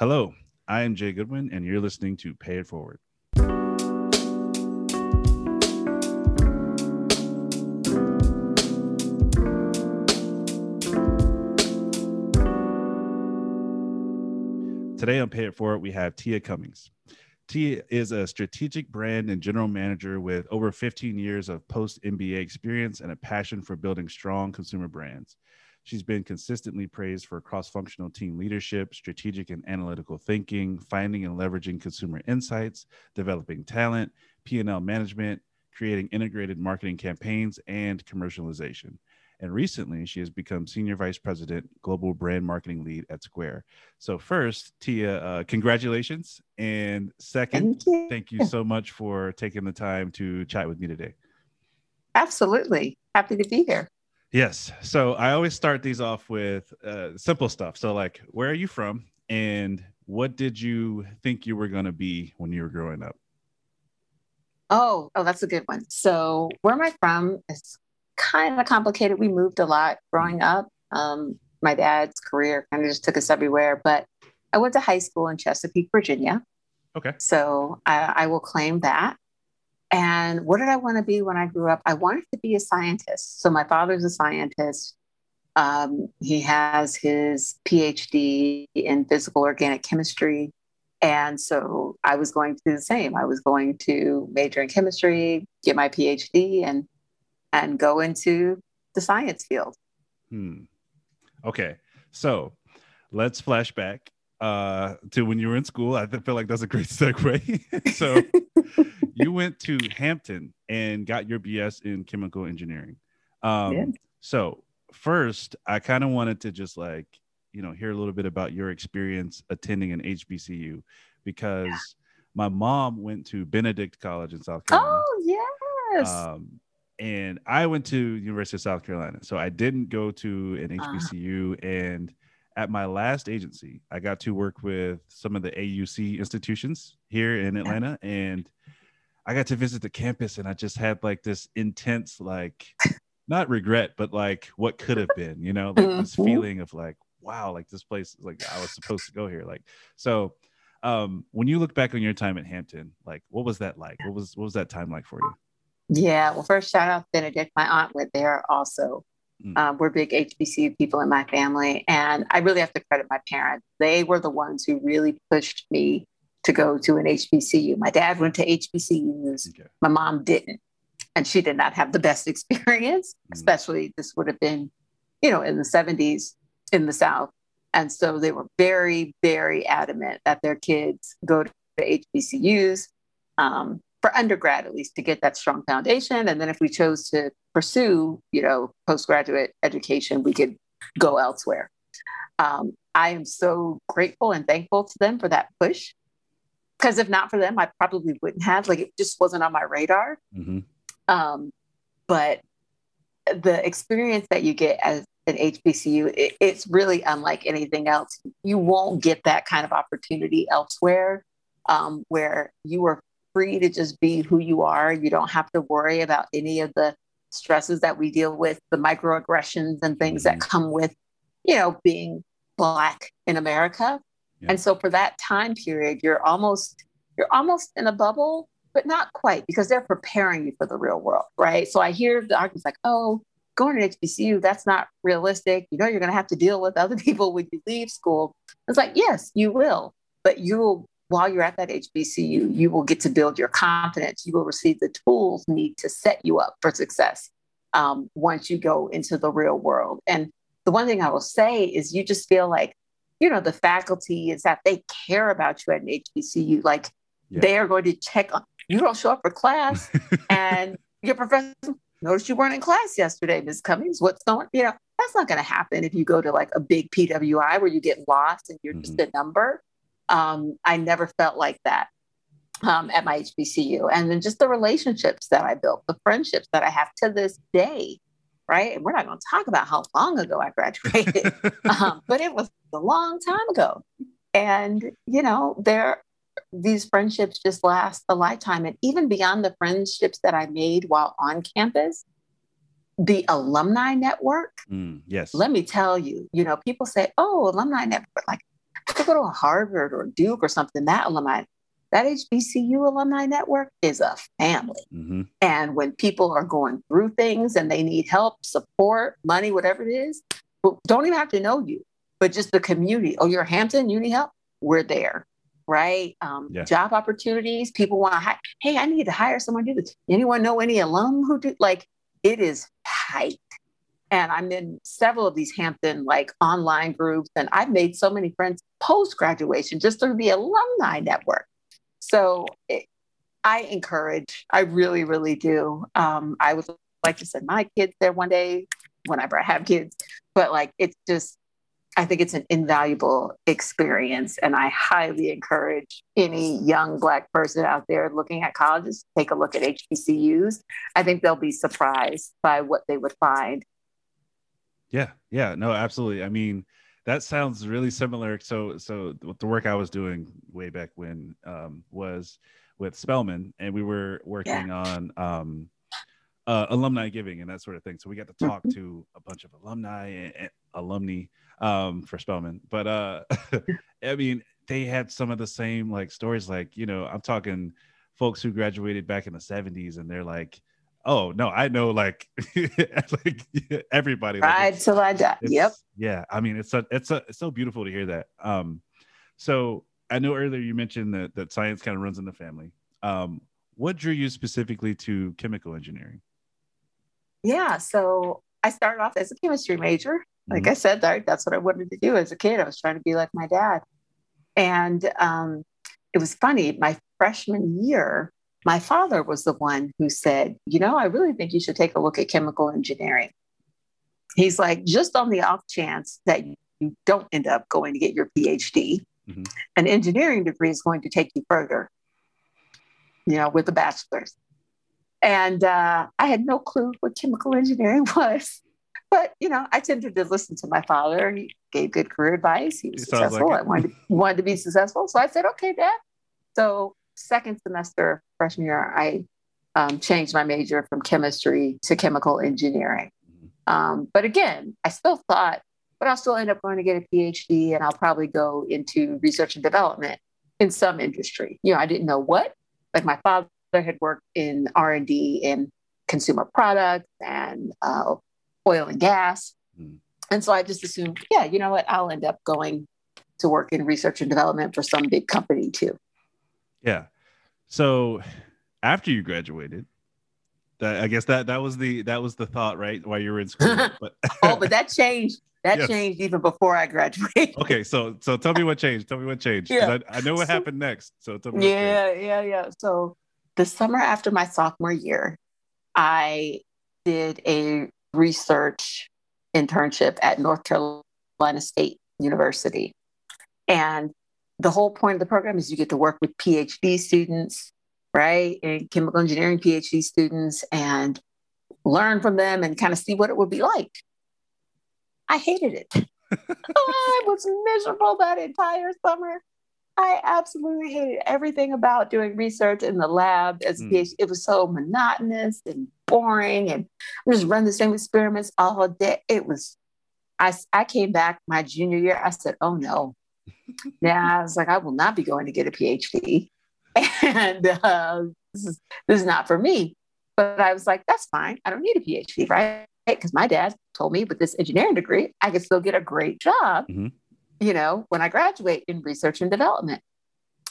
Hello, I am Jay Goodwin, and you're listening to Pay It Forward. Today on Pay It Forward, we have Tia Cummings. Tia is a strategic brand and general manager with over 15 years of post MBA experience and a passion for building strong consumer brands. She's been consistently praised for cross functional team leadership, strategic and analytical thinking, finding and leveraging consumer insights, developing talent, P&L management, creating integrated marketing campaigns, and commercialization. And recently, she has become Senior Vice President, Global Brand Marketing Lead at Square. So, first, Tia, uh, congratulations. And second, Thank you. thank you so much for taking the time to chat with me today. Absolutely. Happy to be here. Yes. So, I always start these off with uh, simple stuff. So, like, where are you from? And what did you think you were going to be when you were growing up? Oh, oh, that's a good one. So, where am I from? It's kind of complicated. We moved a lot growing up. Um, my dad's career kind of just took us everywhere, but I went to high school in Chesapeake, Virginia. Okay. So I, I will claim that. And what did I want to be when I grew up? I wanted to be a scientist. So my father's a scientist. Um, he has his PhD in physical organic chemistry. And so I was going to do the same. I was going to major in chemistry, get my PhD, and and go into the science field. Hmm. Okay. So let's flash back uh, to when you were in school. I feel like that's a great segue. so you went to Hampton and got your BS in chemical engineering. Um, Yeah. So first, I kind of wanted to just like, you know, hear a little bit about your experience attending an HBCU because my mom went to Benedict College in South Carolina. Oh yes. Um, and I went to University of South Carolina, so I didn't go to an. HBCU. And at my last agency, I got to work with some of the AUC institutions here in Atlanta, and I got to visit the campus, and I just had like this intense, like, not regret, but like what could have been, you know, like this Mhm. feeling of like, wow, like this place, like I was supposed to go here, like so. Um, when you look back on your time at Hampton, like what was that like? What was what was that time like for you? Yeah, well, first shout out Benedict. My aunt went there also. Mm. Um, we're big HBCU people in my family, and I really have to credit my parents. They were the ones who really pushed me to go to an HBCU. My dad went to HBCUs. Okay. My mom didn't, and she did not have the best experience. Mm. Especially this would have been, you know, in the '70s in the South, and so they were very, very adamant that their kids go to HBCUs. Um, for undergrad at least to get that strong foundation and then if we chose to pursue you know postgraduate education we could go elsewhere um, i am so grateful and thankful to them for that push because if not for them i probably wouldn't have like it just wasn't on my radar hmm um, but the experience that you get as an HBCU, it, it's really unlike anything else. You won't get that kind of opportunity elsewhere um, where you are free to just be who you are. You don't have to worry about any of the stresses that we deal with, the microaggressions and things that come with, you know, being Black in America. And so for that time period, you're almost you're almost in a bubble, but not quite because they're preparing you for the real world, right? So I hear the arguments like, oh, going to HBCU, that's not realistic. You know, you're going to have to deal with other people when you leave school. It's like, yes, you will, but you will, while you're at that HBCU, you will get to build your confidence. You will receive the tools need to set you up for success um, once you go into the real world. And the one thing I will say is you just feel like, you know, the faculty is that they care about you at an HBCU. Like Yeah. they are going to check on you don't show up for class and your professor noticed you weren't in class yesterday, Ms. Cummings. What's going You know, that's not going to happen if you go to like a big PWI where you get lost and you're just a number. Um, I never felt like that um, at my HBCU. And then just the relationships that I built, the friendships that I have to this day, right? And we're not going to talk about how long ago I graduated, um, but it was a long time ago. And, you know, there, these friendships just last a lifetime. And even beyond the friendships that I made while on campus, the alumni network, Mm, yes. let me tell you, you know, people say, oh, alumni network, like, to go to Harvard or Duke or something, that alumni, that HBCU alumni network is a family. Mm-hmm. And when people are going through things and they need help, support, money, whatever it is, don't even have to know you, but just the community. Oh, you're Hampton, you need help? We're there. Right. Um, Yeah. Job opportunities. People want to hire. Hey, I need to hire someone to do this. Anyone know any alum who do like it is tight. And I'm in several of these Hampton like online groups, and I've made so many friends post graduation just through the alumni network. So it, I encourage, I really, really do. Um, I would like to send my kids there one day whenever I have kids, but like it's just, I think it's an invaluable experience. And I highly encourage any young Black person out there looking at colleges take a look at HBCUs. I think they'll be surprised by what they would find. Yeah, yeah, no, absolutely. I mean, that sounds really similar. So, so the work I was doing way back when um, was with Spelman, and we were working on um, uh, alumni giving and that sort of thing. So we got to talk Mhm. to a bunch of alumni and, and alumni um, for Spelman. But uh, I mean, they had some of the same like stories. Like, you know, I'm talking folks who graduated back in the 70s, and they're like, "Oh no, I know like like everybody." Like, Ride till I die. Yep. Yeah. I mean, it's so it's so it's so beautiful to hear that. Um, so I know earlier you mentioned that that science kind of runs in the family. Um, what drew you specifically to chemical engineering? Yeah. So I started off as a chemistry major. Like Mhm. I said, that, that's what I wanted to do as a kid. I was trying to be like my dad. And um, it was funny. My freshman year, my father was the one who said, You know, I really think you should take a look at chemical engineering. He's like, just on the off chance that you don't end up going to get your PhD, Mhm. an engineering degree is going to take you further, you know, with a bachelor's. And uh, I had no clue what chemical engineering was. But, you know, I tended to listen to my father. He gave good career advice. He was It successful. like I wanted to, wanted to be successful. So I said, okay, Dad. So, second semester, freshman year, I um, changed my major from chemistry to chemical engineering. Um, but again, I still thought, but I'll still end up going to get a PhD and I'll probably go into research and development in some industry. You know, I didn't know what. Like my father had worked in R and D in consumer products and uh, oil and gas, Hmm. and so I just assumed, yeah, you know what, I'll end up going to work in research and development for some big company too. Yeah. So after you graduated, that I guess that that was the that was the thought, right? While you were in school. But Oh, but that changed. That Yes. changed even before I graduated. okay, so so tell me what changed. Tell me what changed. Yeah. I, I know what So- happened next. So tell me. what. Yeah, yeah, yeah. So the summer after my sophomore year, I did a research internship at North Carolina State University. And the whole point of the program is you get to work with PhD students, right? And chemical engineering PhD students and learn from them and kind of see what it would be like. I hated it. I was miserable that entire summer. I absolutely hated everything about doing research in the lab as a Mm. PhD. It was so monotonous and boring, and I just run the same experiments all day. It was. I I came back my junior year. I said, "Oh no!" Yeah, I was like, "I will not be going to get a PhD," and uh, this is this is not for me. But I was like, "That's fine. I don't need a PhD, right?" Because my dad told me with this engineering degree, I could still get a great job Mhm. you know, when I graduate in research and development.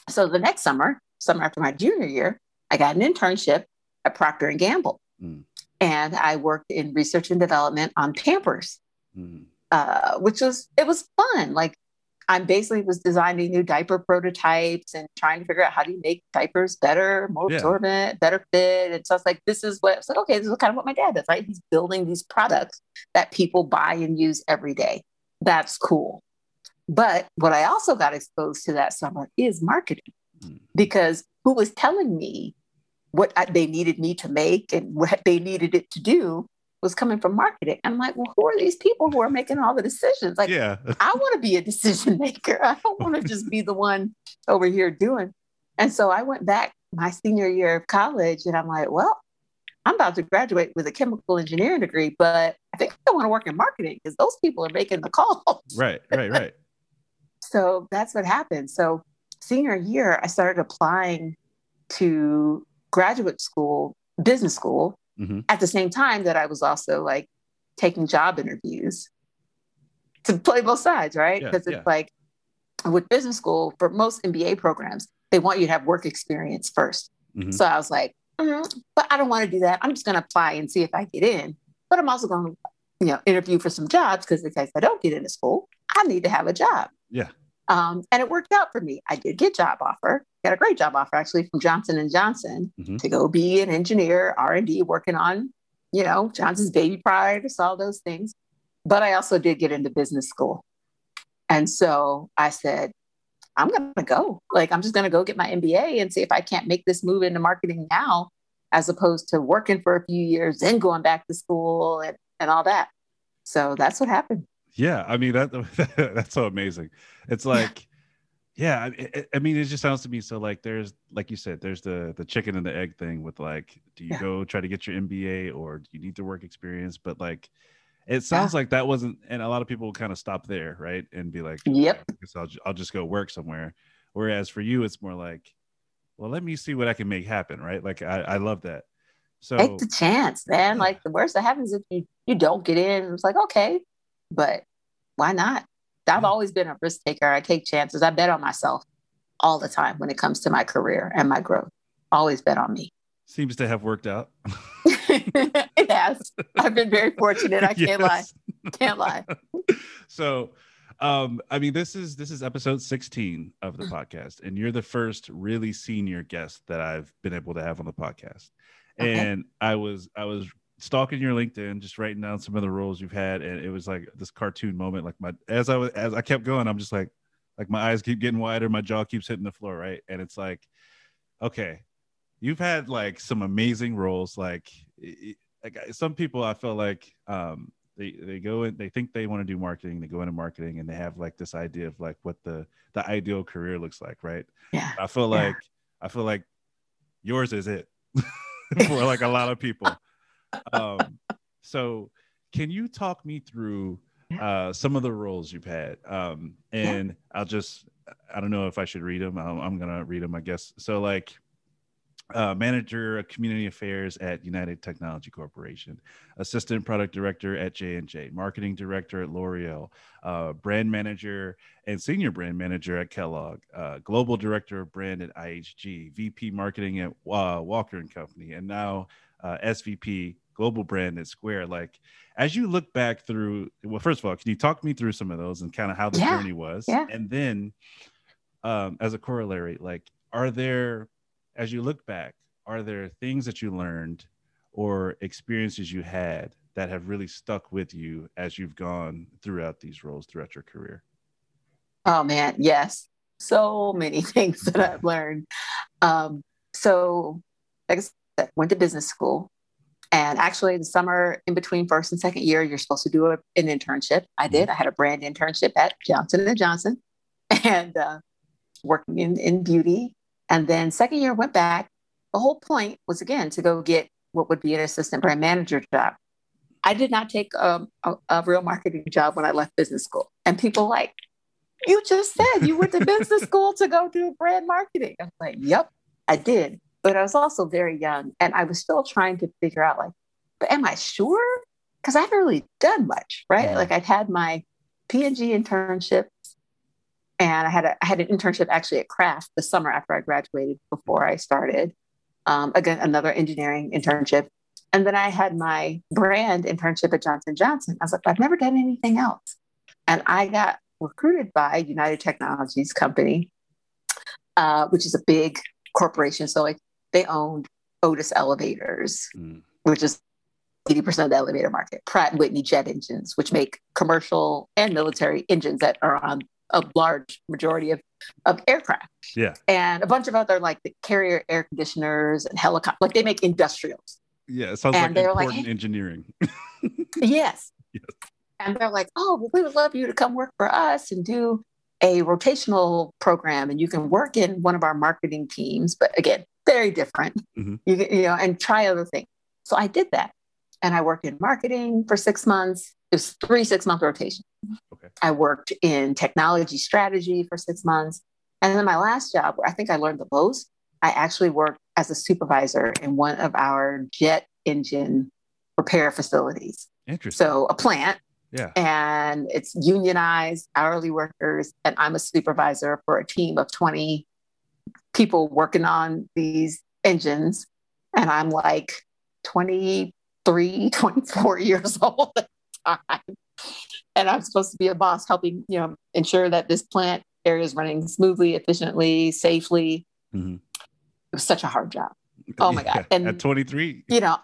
So the next summer, summer after my junior year, I got an internship at Procter and Gamble, Mm. and I worked in research and development on Pampers, Mhm. uh, which was it was fun. Like I basically was designing new diaper prototypes and trying to figure out how do you make diapers better, more Yeah. absorbent, better fit. And so I was like, this is what I like, okay, this is kind of what my dad does, right? He's building these products that people buy and use every day. That's cool. But what I also got exposed to that summer is marketing Mm. because who was telling me what I, they needed me to make and what they needed it to do was coming from marketing. I'm like, well, who are these people who are making all the decisions? Like, yeah. I want to be a decision maker. I don't want to just be the one over here doing. And so I went back my senior year of college and I'm like, well, I'm about to graduate with a chemical engineering degree, but I think I want to work in marketing because those people are making the calls. Right. Right. Right. so that's what happened. So senior year, I started applying to graduate school, business school, mm-hmm. at the same time that I was also like taking job interviews to play both sides, right? Because yeah, it's yeah. like with business school, for most MBA programs, they want you to have work experience 1st mm-hmm. So I was like, mm, but I don't want to do that. I'm just going to apply and see if I get in. But I'm also going to, you know, interview for some jobs because in case I don't get into school, I need to have a job. Yeah. Um, and it worked out for me. I did get job offer, got a great job offer actually from Johnson and Johnson mm-hmm. to go be an engineer, R and D, working on, you know, Johnson's baby products, all those things. But I also did get into business school, and so I said, I'm going to go. Like, I'm just going to go get my MBA and see if I can't make this move into marketing now, as opposed to working for a few years, then going back to school and, and all that. So that's what happened. Yeah. I mean, that that's so amazing. It's like, yeah, I, I, mean, it just sounds to me so like there's, like you said, there's the the chicken and the egg thing with like, do you yeah. go try to get your MBA or do you need the work experience? But like, it sounds yeah. like that wasn't, and a lot of people kind of stop there, right, and be like, "Yep, guess I'll I'll just go work somewhere." Whereas for you, it's more like, "Well, let me see what I can make happen," right? Like I, I love that. So take the chance, man. Yeah. Like the worst that happens if you you don't get in. It's like okay, but why not? I've yeah. always been a risk taker. I take chances. I bet on myself all the time when it comes to my career and my growth. Always bet on me. Seems to have worked out. it has. I've been very fortunate. I can't yes. lie. Can't lie. so um i mean this is this is episode 16 of the podcast and you're the first really senior guest that i've been able to have on the podcast okay. and i was i was stalking your linkedin just writing down some of the roles you've had and it was like this cartoon moment like my as i was as i kept going i'm just like like my eyes keep getting wider my jaw keeps hitting the floor right and it's like okay you've had like some amazing roles. Like, like some people, I feel like um, they they go in, they think they want to do marketing, they go into marketing, and they have like this idea of like what the the ideal career looks like, right? Yeah. I feel yeah. like I feel like yours is it for like a lot of people. Um, so, can you talk me through? Uh, some of the roles you've had. Um, and yeah. I'll just, I don't know if I should read them. I'm, I'm, gonna read them, I guess. So, like, uh, manager of community affairs at United Technology Corporation, assistant product director at J and J, marketing director at L'Oreal, uh, brand manager and senior brand manager at Kellogg, uh, global director of brand at IHG, VP marketing at uh, Walker and Company, and now uh, SVP global brand at Square. Like, as you look back through, well, first of all, can you talk me through some of those and kind of how the yeah. journey was, yeah. and then um, as a corollary, like, are there as you look back, are there things that you learned or experiences you had that have really stuck with you as you've gone throughout these roles throughout your career? Oh man, yes. So many things that I've learned. Um, so, like I said, went to business school. And actually, the summer in between first and second year, you're supposed to do a, an internship. I did. Mm-hmm. I had a brand internship at Johnson and Johnson, and uh, working in in beauty and then second year went back. The whole point was again to go get what would be an assistant brand manager job. I did not take um, a, a, real marketing job when I left business school. And people like, you just said you went to business school to go do brand marketing. I'm like, yep, I did. But I was also very young and I was still trying to figure out like, but am I sure? Because I haven't really done much, right? Yeah. Like I'd had my P&G internship and I had a, I had an internship actually at Kraft the summer after I graduated before I started. Um, again, another engineering internship, and then I had my brand internship at Johnson Johnson. I was like, I've never done anything else, and I got recruited by United Technologies company, uh, which is a big corporation. So like they owned Otis elevators, mm. which is 80% of the elevator market, Pratt Whitney jet engines, which make commercial and military engines that are on a large majority of, of aircraft. Yeah. And a bunch of other like the carrier air conditioners and helicopter, like they make industrials. Yeah, it sounds and like important like, hey, engineering. yes. yes. And they're like, oh, well, we would love you to come work for us and do a rotational program, and you can work in one of our marketing teams. But again, very different. Mm-hmm. You, you know, and try other things. So I did that, and I worked in marketing for six months. It was three six month rotation. Okay. I worked in technology strategy for six months. And then my last job, where I think I learned the most, I actually worked as a supervisor in one of our jet engine repair facilities. Interesting. So a plant, yeah. and it's unionized hourly workers, and I'm a supervisor for a team of 20 people working on these engines. And I'm like 23, 24 years old at the time. And I'm supposed to be a boss helping, you know, ensure that this plant area is running smoothly, efficiently, safely. Mhm. It was such a hard job. Oh my God. And- at 23. You know,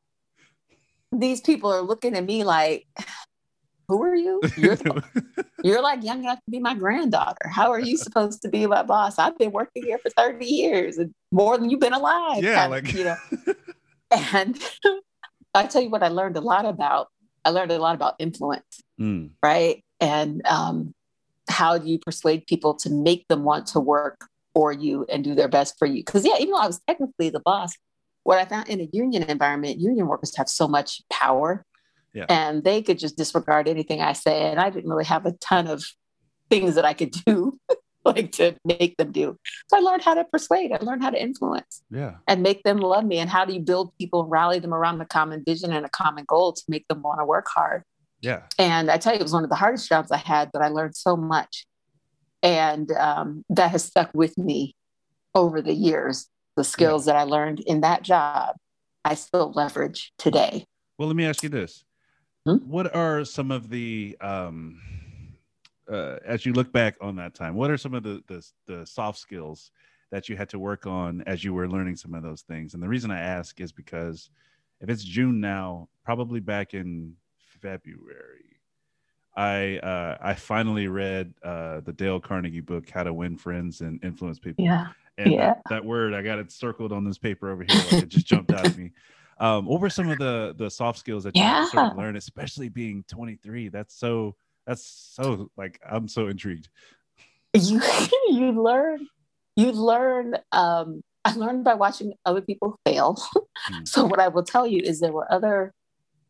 these people are looking at me like, who are you? You're, you're like young enough to be my granddaughter. How are you supposed to be my boss? I've been working here for 30 years and more than you've been alive. yeah, kind of, like you know. And I tell you what, I learned a lot about. I learned a lot about influence, Mm, right? And um, how do you persuade people to make them want to work for you and do their best for you? Because yeah, even though I was technically the boss, what I found in a union environment, union workers have so much power, Yeah. and they could just disregard anything I say, and I didn't really have a ton of things that I could do. like to make them do. So I learned how to persuade. I learned how to influence yeah. and make them love me and how do you build people and rally them around a common vision and a common goal to make them want to work hard Yeah. and i tell you it was one of the hardest jobs i had but i learned so much and um, that has stuck with me over the years the skills that i learned in that job i still leverage today Well, let me ask you this: Hmm? What are some of the, um, uh, as you look back on that time, what are some of the, the the soft skills that you had to work on as you were learning some of those things? And the reason I ask is because if it's June now, probably back in February, I uh, I finally read uh, the Dale Carnegie book, How to Win Friends and Influence People. yeah And Yeah. that, that word, I got it circled on this paper over here. Like it just jumped out at me. Um, what were some of the the soft skills that you had sort of Yeah. learn, especially being 23? That's so that's so like I'm so intrigued. you you learn you learn um i learned by watching other people fail Hmm. so what i will tell you is there were other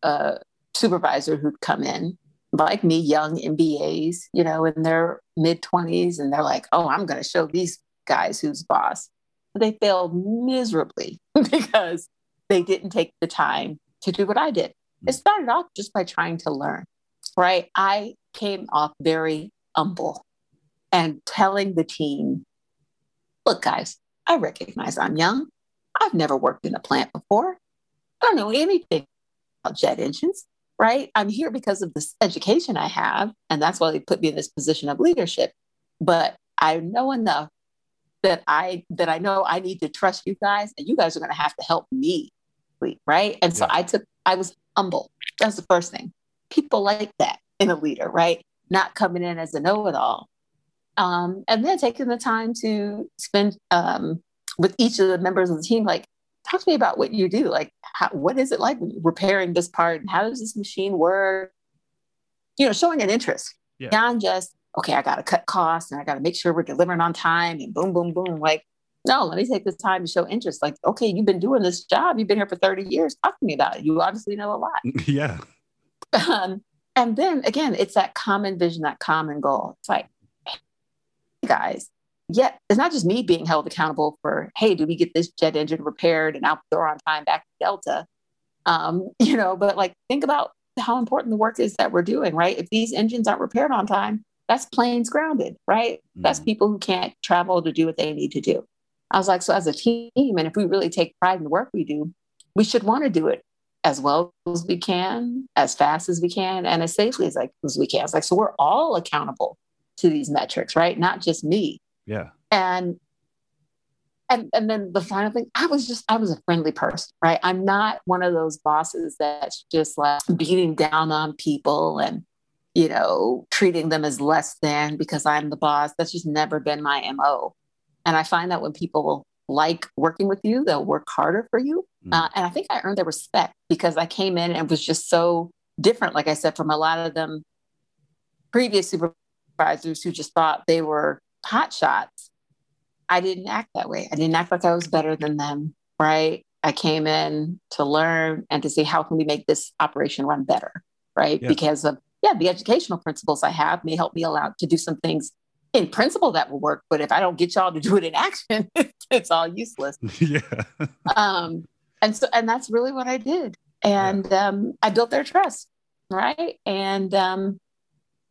uh supervisor who'd come in like me young mbas you know in their mid 20s and they're like oh i'm going to show these guys who's boss but they failed miserably because they didn't take the time to do what i did hmm. it started off just by trying to learn right i came off very humble and telling the team, look, guys, I recognize I'm young. I've never worked in a plant before. I don't know anything about jet engines, right? I'm here because of this education I have, and that's why they put me in this position of leadership. But I know enough that I that I know I need to trust you guys, and you guys are going to have to help me, right? And so Yeah. I took I was humble. That's the first thing. People like that in a leader, right? Not coming in as a know-it-all um, and then taking the time to spend um, with each of the members of the team like talk to me about what you do like how, what is it like repairing this part and how does this machine work you know showing an interest Yeah. beyond just okay i gotta cut costs and i gotta make sure we're delivering on time and boom boom boom like no let me take the time to show interest like okay you've been doing this job you've been here for 30 years talk to me about it you obviously know a lot yeah. um, and then again, it's that common vision, that common goal. It's like, hey, guys, yet it's not just me being held accountable for, hey, do we get this jet engine repaired and out the door on time back to Delta? Um, you know, but like think about how important the work is that we're doing, right? If these engines aren't repaired on time, that's planes grounded, right? That's Mhm. people who can't travel to do what they need to do. I was like, so as a team, and if we really take pride in the work we do, we should want to do it as well as we can, as fast as we can, and as safely as, like, as we can. It's like, so we're all accountable to these metrics, right? Not just me. Yeah. And and and then the final thing, I was just I was a friendly person, right? I'm not one of those bosses that's just like beating down on people and you know treating them as less than because I'm the boss. That's just never been my mo. And I find that when people like working with you, they'll work harder for you. Mm. Uh, and I think I earned their respect because I came in and was just so different, like I said, from a lot of them previous supervisors who just thought they were hot shots. I didn't act that way. I didn't act like I was better than them, right? I came in to learn and to see how can we make this operation run better, right? Yeah. Because of yeah, the educational principles I have may help me allow to do some things in principle that will work. But if I don't get y'all to do it in action, it's all useless. yeah. Um, and so and that's really what I did. And um, I built their trust, right? And um,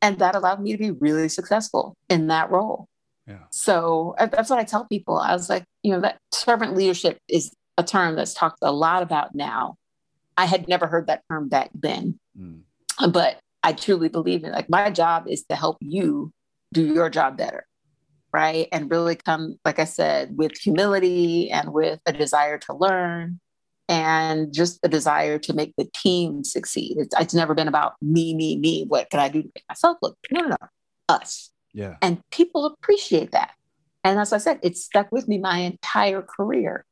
and that allowed me to be really successful in that role. Yeah. So uh, that's what I tell people. I was like, you know, that servant leadership is a term that's talked a lot about now. I had never heard that term back then, Mm. but I truly believe in like my job is to help you do your job better, right? And really come, like I said, with humility and with a desire to learn and just a desire to make the team succeed. It's, it's never been about me, me, me. What can I do to make myself look? No, no, no, us. Yeah. And people appreciate that. And as I said, it stuck with me my entire career.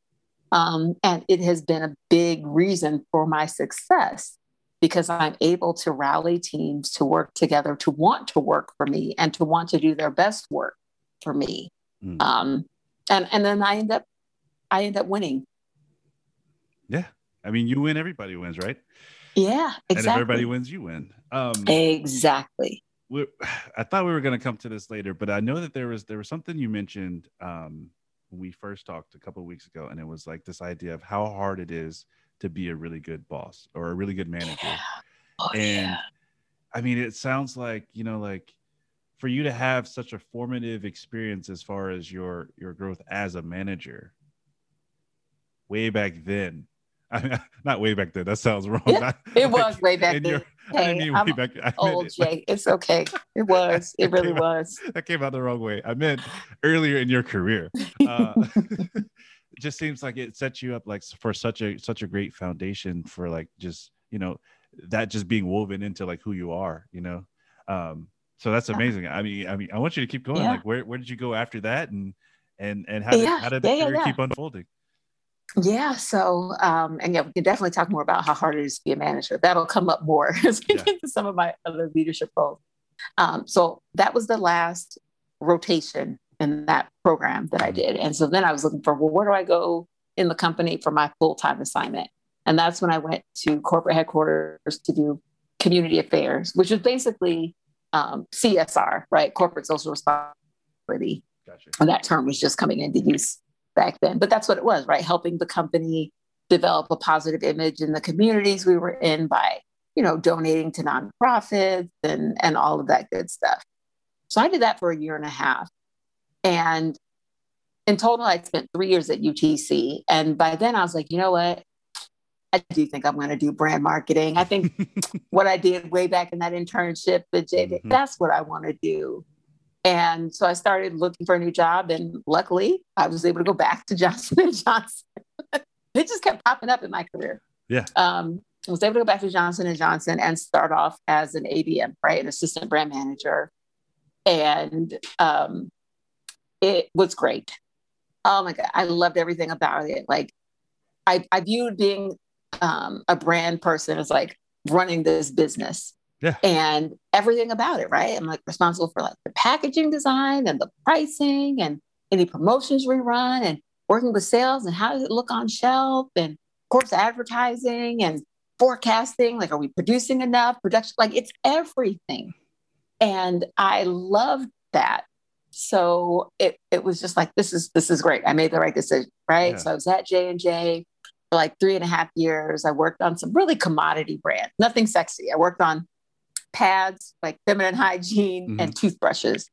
Um, and it has been a big reason for my success because I'm able to rally teams to work together, to want to work for me, and to want to do their best work for me. Mm. Um, and and then I end up, I end up winning. Yeah. I mean, you win, everybody wins, right? Yeah, And if exactly. everybody wins, you win. Um, Exactly. we I thought we were going to come to this later, but I know that there was there was something you mentioned um, when we first talked a couple of weeks ago, and it was like this idea of how hard it is to be a really good boss or a really good manager. Yeah. Oh, And yeah. I mean, it sounds like you know, like for you to have such a formative experience as far as your your growth as a manager, way back then. I mean, not way back then. That sounds wrong. Yeah, It was way back then. your- I didn't mean I'm way back. I old it, like- Jay. It's okay. It was. It really out- was. that came out the wrong way. I meant earlier in your career. Uh, it just seems like it sets you up like for such a such a great foundation for like just you know that just being woven into like who you are. You know, um, so that's Yeah. amazing. I mean, I mean, I want you to keep going. Yeah. Like, where where did you go after that, and and and how did Yeah, how did the yeah, yeah, career yeah. keep unfolding? Yeah. So, um, and yeah, we can definitely talk more about how hard it is to be a manager. That'll come up more as we get to some of my other leadership roles. Um, so that was the last rotation in that program that I did. And so then I was looking for, well, where do I go in the company for my full time assignment? And that's when I went to corporate headquarters to do community affairs, which is basically um, CSR, right? Corporate social responsibility Gotcha. and that term was just coming into use back then but that's what it was right helping the company develop a positive image in the communities we were in by you know donating to nonprofits and and all of that good stuff so i did that for a year and a half and in total i spent three years at utc and by then i was like you know what i do think i'm going to do brand marketing i think what I did way back in that internship at. Mhm. That's what I want to do. And so I started looking for a new job, and luckily, I was able to go back to Johnson and Johnson. it just kept popping up in my career. Yeah. Um, I was able to go back to Johnson and Johnson and start off as an ABM, right, an assistant brand manager, and um, it was great. Oh my god, I loved everything about it. Like, I, I viewed being um, a brand person as like running this business Yeah. and everything about it right i'm like responsible for like the packaging design and the pricing and any promotions we run and working with sales and how does it look on shelf and of course advertising and forecasting like are we producing enough production like it's everything and i loved that so it it was just like this is this is great i made the right decision right Yeah. so i was at j&j for like three and a half years. I worked on some really commodity brands, nothing sexy. I worked on pads, like feminine hygiene and toothbrushes.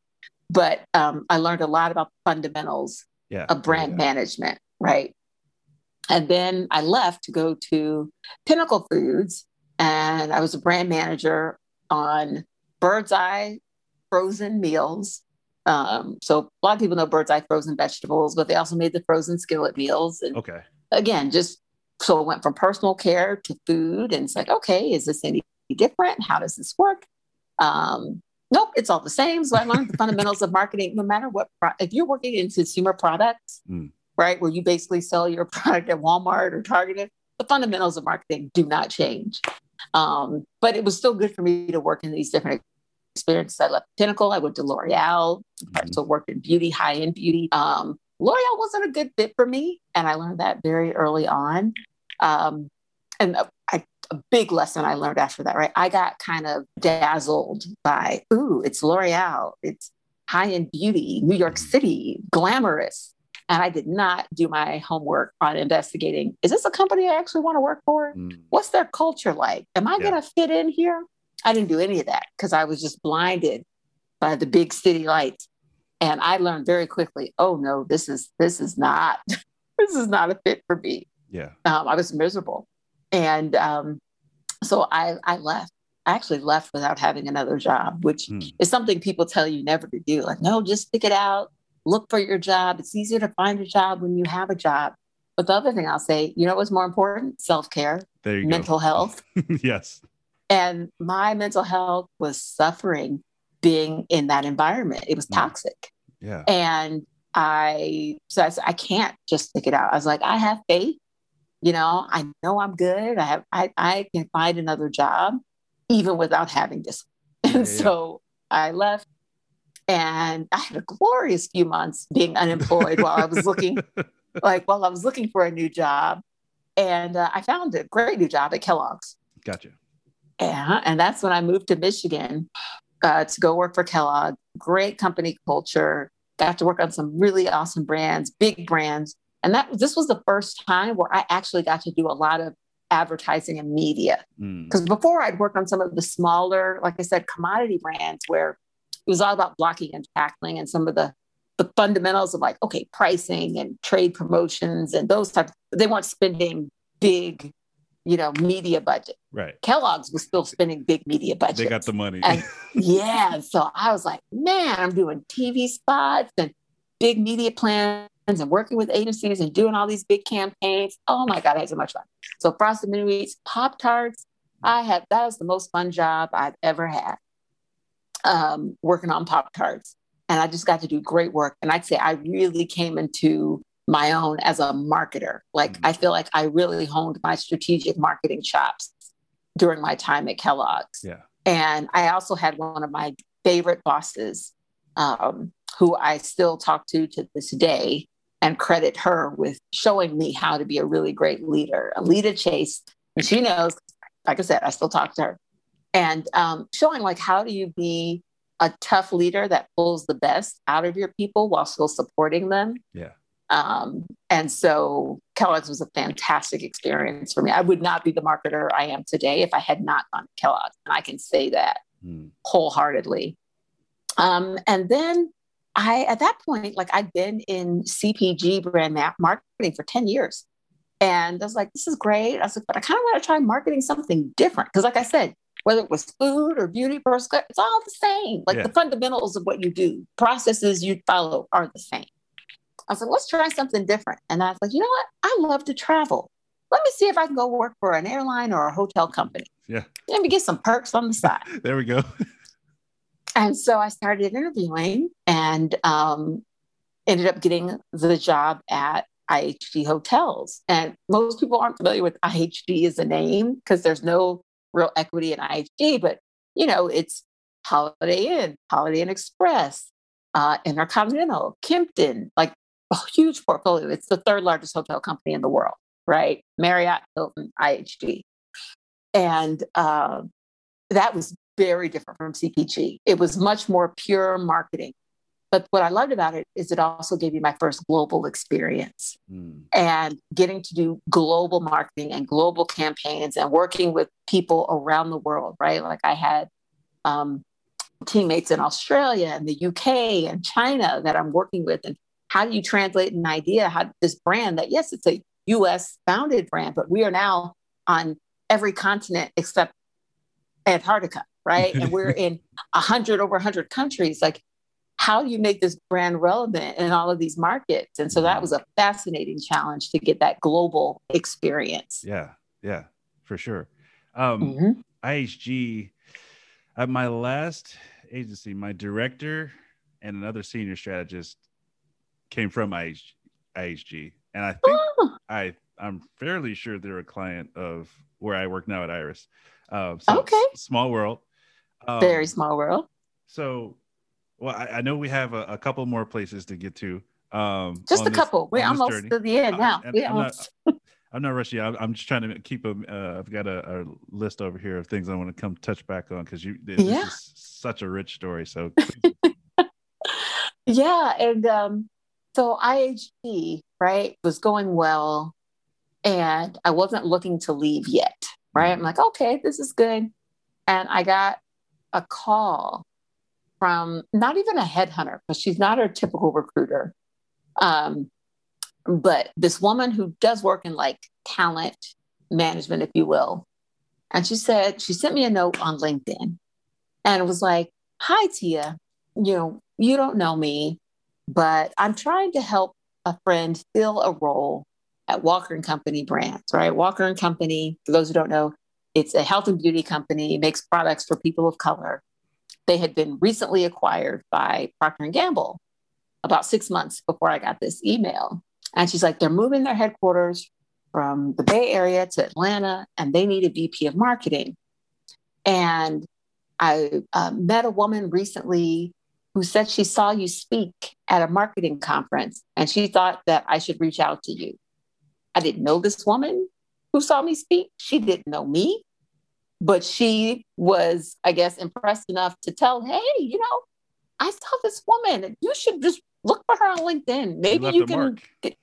But um, I learned a lot about the fundamentals Yeah. of brand Yeah. management, right? And then I left to go to Pinnacle Foods, and I was a brand manager on Bird's Eye frozen meals. Um, so a lot of people know Bird's Eye frozen vegetables, but they also made the frozen skillet meals. And Okay. again, just so it went from personal care to food, and it's like, okay, is this any different? How does this work? Um, nope, it's all the same. So I learned the fundamentals of marketing. No matter what, pro- if you're working in consumer products, Mm. right, where you basically sell your product at Walmart or Target, the fundamentals of marketing do not change. Um, but it was still good for me to work in these different experiences. I left Pinnacle. I went to L'Oreal. Mhm. So worked in beauty, high end beauty. Um, L'Oreal wasn't a good fit for me. And I learned that very early on. Um, and a, I, a big lesson I learned after that, right? I got kind of dazzled by, ooh, it's L'Oreal. It's high end beauty, New York Mm-hmm. City, glamorous. And I did not do my homework on investigating is this a company I actually want to work for? Mm, What's their culture like? Am I Yeah. going to fit in here? I didn't do any of that because I was just blinded by the big city lights. And I learned very quickly, oh no, this is this is not this is not a fit for me. yeah. Um, I was miserable. And um, so I I left. I actually left without having another job, which Hmm. is something people tell you never to do. Like, no, just stick it out, look for your job. It's easier to find a job when you have a job. But the other thing I'll say, you know what's more important? Self care, There you mental health. yes. And my mental health was suffering being in that environment. It was toxic. Yeah. And I, so I said, I can't just stick it out. I was like, I have faith. You know, I know I'm good. I have, I, I can find another job even without having this. And yeah. so I left and I had a glorious few months being unemployed while I was looking, like while I was looking for a new job. And uh, I found a great new job at Kellogg's. Gotcha. Yeah, and that's when I moved to Michigan uh, to go work for Kellogg. Great company culture. Got to work on some really awesome brands, big brands, and that this was the first time where I actually got to do a lot of advertising and media. Mm, Because before I'd worked on some of the smaller, like I said, commodity brands where it was all about blocking and tackling and some of the the fundamentals of like okay pricing and trade promotions and those types. They weren't spending big, you know, media budget. right. Kellogg's was still spending big media budgets. They got the money. And- yeah. So I was like, man, I'm doing TV spots and big media plans and working with agencies and doing all these big campaigns. Oh my God, I had so much fun. So Frosted Mini Wheats, Pop Tarts, I had that was the most fun job I've ever had. Um, working on Pop Tarts. And I just got to do great work. And I'd say I really came into my own as a marketer. Like Mhm. I feel like I really honed my strategic marketing chops during my time at Kellogg's. yeah. And I also had one of my favorite bosses um, who I still talk to to this day and credit her with showing me how to be a really great leader. Alita Chase, and she knows, like I said, I still talk to her. And um, showing like how do you be a tough leader that pulls the best out of your people while still supporting them. Yeah. Um, and so Kellogg's was a fantastic experience for me. I would not be the marketer I am today if I had not gone to Kellogg's. And I can say that Mm, wholeheartedly. Um, and then I, at that point, like I'd been in CPG brand ma- marketing for 10 years. And I was like, this is great. I was like, but I kind of want to try marketing something different. Because, like I said, whether it was food or beauty, it's all the same. Like Yeah. the fundamentals of what you do, processes you follow are the same. I was like, let's try something different. And I was like, you know what? I love to travel. Let me see if I can go work for an airline or a hotel company. Yeah. Let me get some perks on the side. There we go. And so I started interviewing and um, ended up getting the job at IHG Hotels. And most people aren't familiar with IHG as a name because there's no real equity in IHG, but you know, it's Holiday Inn, Holiday Inn Express, uh, Intercontinental, Kimpton, like a huge portfolio. It's the third largest hotel company in the world, right? Marriott, Hilton, IHG. And uh, that was very different from CPG. It was much more pure marketing. But what I loved about it is it also gave me my first global experience Mm, and getting to do global marketing and global campaigns and working with people around the world, right? Like I had um, teammates in Australia and the UK and China that I'm working with. And how do you translate an idea? How this brand that, yes, it's a US founded brand, but we are now on every continent except Antarctica, right? and we're in a hundred over a hundred countries. Like, how do you make this brand relevant in all of these markets? And so that was a fascinating challenge to get that global experience. yeah. Yeah. For sure. Um, Mhm. IHG, at my last agency, my director and another senior strategist came from IHG, IHG. and I think Oh, I I'm fairly sure they're a client of where I work now at Iris. Um, so Okay. small world. Um, very small world. So, well, I, I know we have a, a couple more places to get to. Um, just a this, couple. We're almost journey. to the end now. I, I'm, not, I'm not rushing. I'm, I'm just trying to keep a. Uh, I've got a, a, list over here of things I want to come touch back on because you. This yeah. is such a rich story. So. yeah, and um, so IHG right was going well, and I wasn't looking to leave yet. Right. I'm like, okay, this is good, and I got a call from not even a headhunter because she's not a typical recruiter. Um, but this woman who does work in like talent management, if you will. And she said, she sent me a note on LinkedIn and it was like, Hi, Tia, you know, you don't know me, but I'm trying to help a friend fill a role at Walker and Company brands, right? Walker and Company, for those who don't know, it's a health and beauty company, makes products for people of color. They had been recently acquired by Procter and Gamble about six months before I got this email. And she's like, they're moving their headquarters from the Bay Area to Atlanta, and they need a VP of marketing. And I uh, met a woman recently who said she saw you speak at a marketing conference, and she thought that I should reach out to you. I didn't know this woman who saw me speak. She didn't know me, but she was, I guess, impressed enough to tell, hey, you know, I saw this woman. You should just look for her on LinkedIn. Maybe you, you can, get,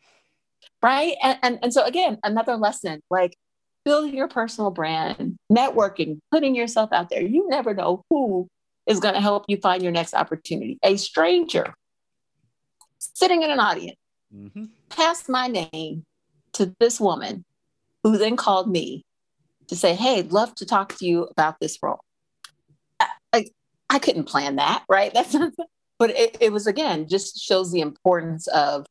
right? And, and and so again, another lesson like building your personal brand, networking, putting yourself out there. You never know who is going to help you find your next opportunity. A stranger sitting in an audience mm-hmm. passed my name to this woman who then called me to say, Hey, love to talk to you about this role. I, I, I couldn't plan that, right? That's not, but it, it was again just shows the importance of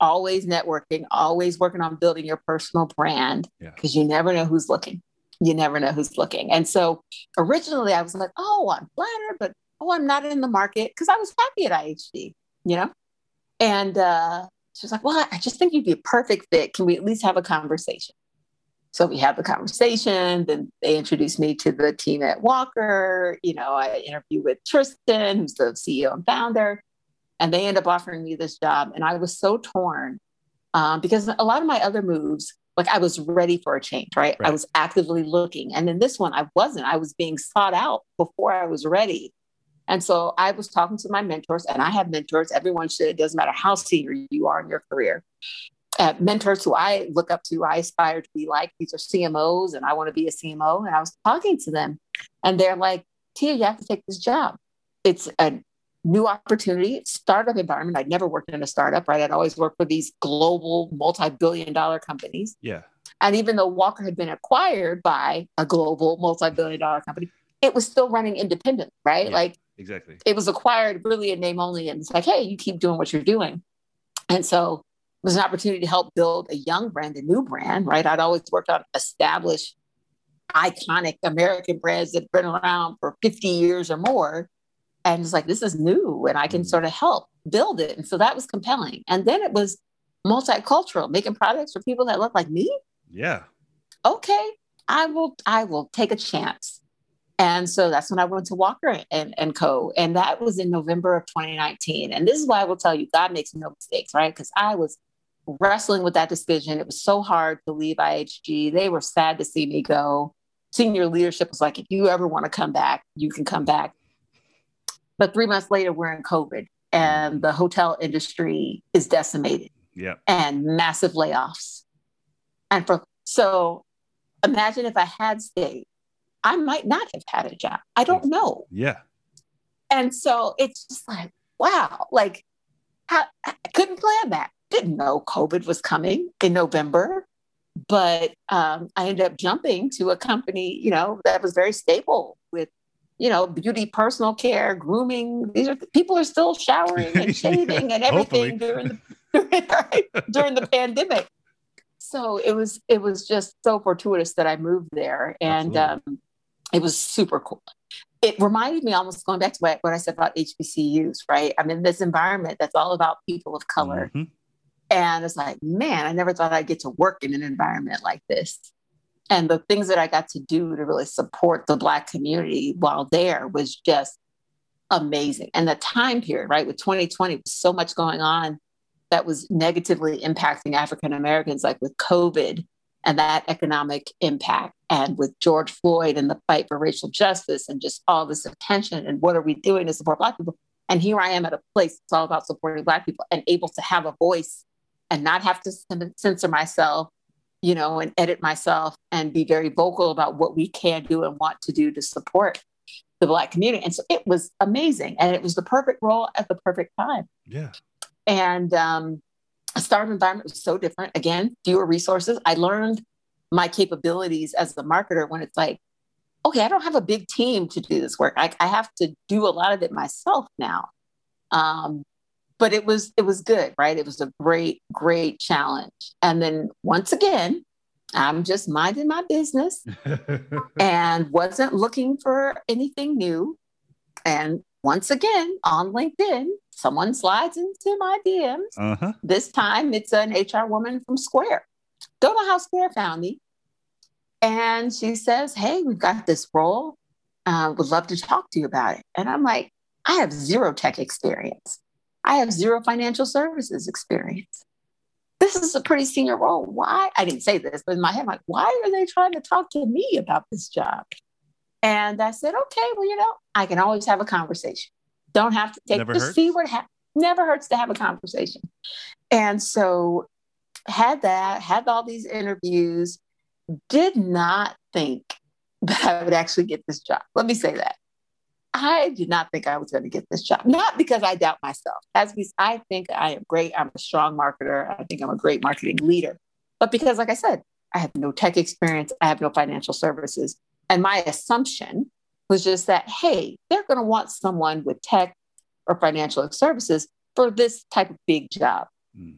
always networking, always working on building your personal brand because yeah. you never know who's looking. You never know who's looking. And so originally I was like, oh, I'm flattered, but oh, I'm not in the market because I was happy at IHG, you know? And uh, she was like, well, I just think you'd be a perfect fit. Can we at least have a conversation? So we had the conversation. Then they introduced me to the team at Walker. You know, I interviewed with Tristan, who's the CEO and founder, and they end up offering me this job. And I was so torn um, because a lot of my other moves, like I was ready for a change, right? right? I was actively looking. And in this one, I wasn't. I was being sought out before I was ready. And so I was talking to my mentors, and I have mentors. Everyone should. It doesn't matter how senior you are in your career uh, mentors who I look up to, I aspire to be like. These are CMOs, and I want to be a CMO. And I was talking to them, and they're like, "Tia, you have to take this job. It's a new opportunity, startup environment. I'd never worked in a startup, right? I'd always worked for these global, multi-billion-dollar companies. Yeah. And even though Walker had been acquired by a global, multi-billion-dollar company, it was still running independent, right? Yeah, like exactly, it was acquired really in name only, and it's like, hey, you keep doing what you're doing. And so it was an opportunity to help build a young brand, a new brand, right? I'd always worked on established, iconic American brands that have been around for 50 years or more. And it's like, this is new and I can mm-hmm. sort of help build it. And so that was compelling. And then it was multicultural, making products for people that look like me. Yeah. Okay. I will, I will take a chance. And so that's when I went to Walker and, and Co. And that was in November of 2019. And this is why I will tell you, God makes no mistakes, right? Because I was wrestling with that decision. It was so hard to leave IHG. They were sad to see me go. Senior leadership was like, if you ever want to come back, you can come back. But three months later, we're in COVID and the hotel industry is decimated. Yeah. And massive layoffs. And for so imagine if I had stayed, I might not have had a job. I don't know. Yeah. And so it's just like, wow, like how, I couldn't plan that didn't know COVID was coming in November, but um, I ended up jumping to a company, you know, that was very stable with, you know, beauty, personal care, grooming. These are people are still showering and shaving and everything during the during the pandemic. So it was it was just so fortuitous that I moved there, and um, it was super cool it reminded me almost going back to what, what I said about HBCUs, right? I'm in this environment that's all about people of color. Mm-hmm. And it's like, man, I never thought I'd get to work in an environment like this. And the things that I got to do to really support the Black community while there was just amazing. And the time period, right, with 2020, was so much going on that was negatively impacting African Americans, like with COVID and that economic impact, and with George Floyd and the fight for racial justice, and just all this attention and what are we doing to support Black people? And here I am at a place it's all about supporting Black people and able to have a voice and not have to censor myself, you know, and edit myself and be very vocal about what we can do and want to do to support the Black community. And so it was amazing. And it was the perfect role at the perfect time. Yeah. And um, a startup environment was so different. Again, fewer resources. I learned my capabilities as a marketer when it's like, okay, I don't have a big team to do this work. I, I have to do a lot of it myself now. Um, but it was it was good, right? It was a great, great challenge. And then once again, I'm just minding my business and wasn't looking for anything new. And once again, on LinkedIn, someone slides into my DMs. Uh-huh. This time it's an HR woman from Square. Don't know how Square found me. And she says, Hey, we've got this role. Uh, would love to talk to you about it. And I'm like, I have zero tech experience. I have zero financial services experience. This is a pretty senior role. Why? I didn't say this, but in my head, I'm like, why are they trying to talk to me about this job? And I said, okay, well, you know, I can always have a conversation. Don't have to take, Never just hurts. see what happens. Never hurts to have a conversation. And so had that, had all these interviews, did not think that I would actually get this job. Let me say that. I did not think I was going to get this job. Not because I doubt myself. As we, I think I am great. I'm a strong marketer. I think I'm a great marketing leader. But because, like I said, I have no tech experience. I have no financial services. And my assumption was just that, hey, they're going to want someone with tech or financial services for this type of big job. Mm.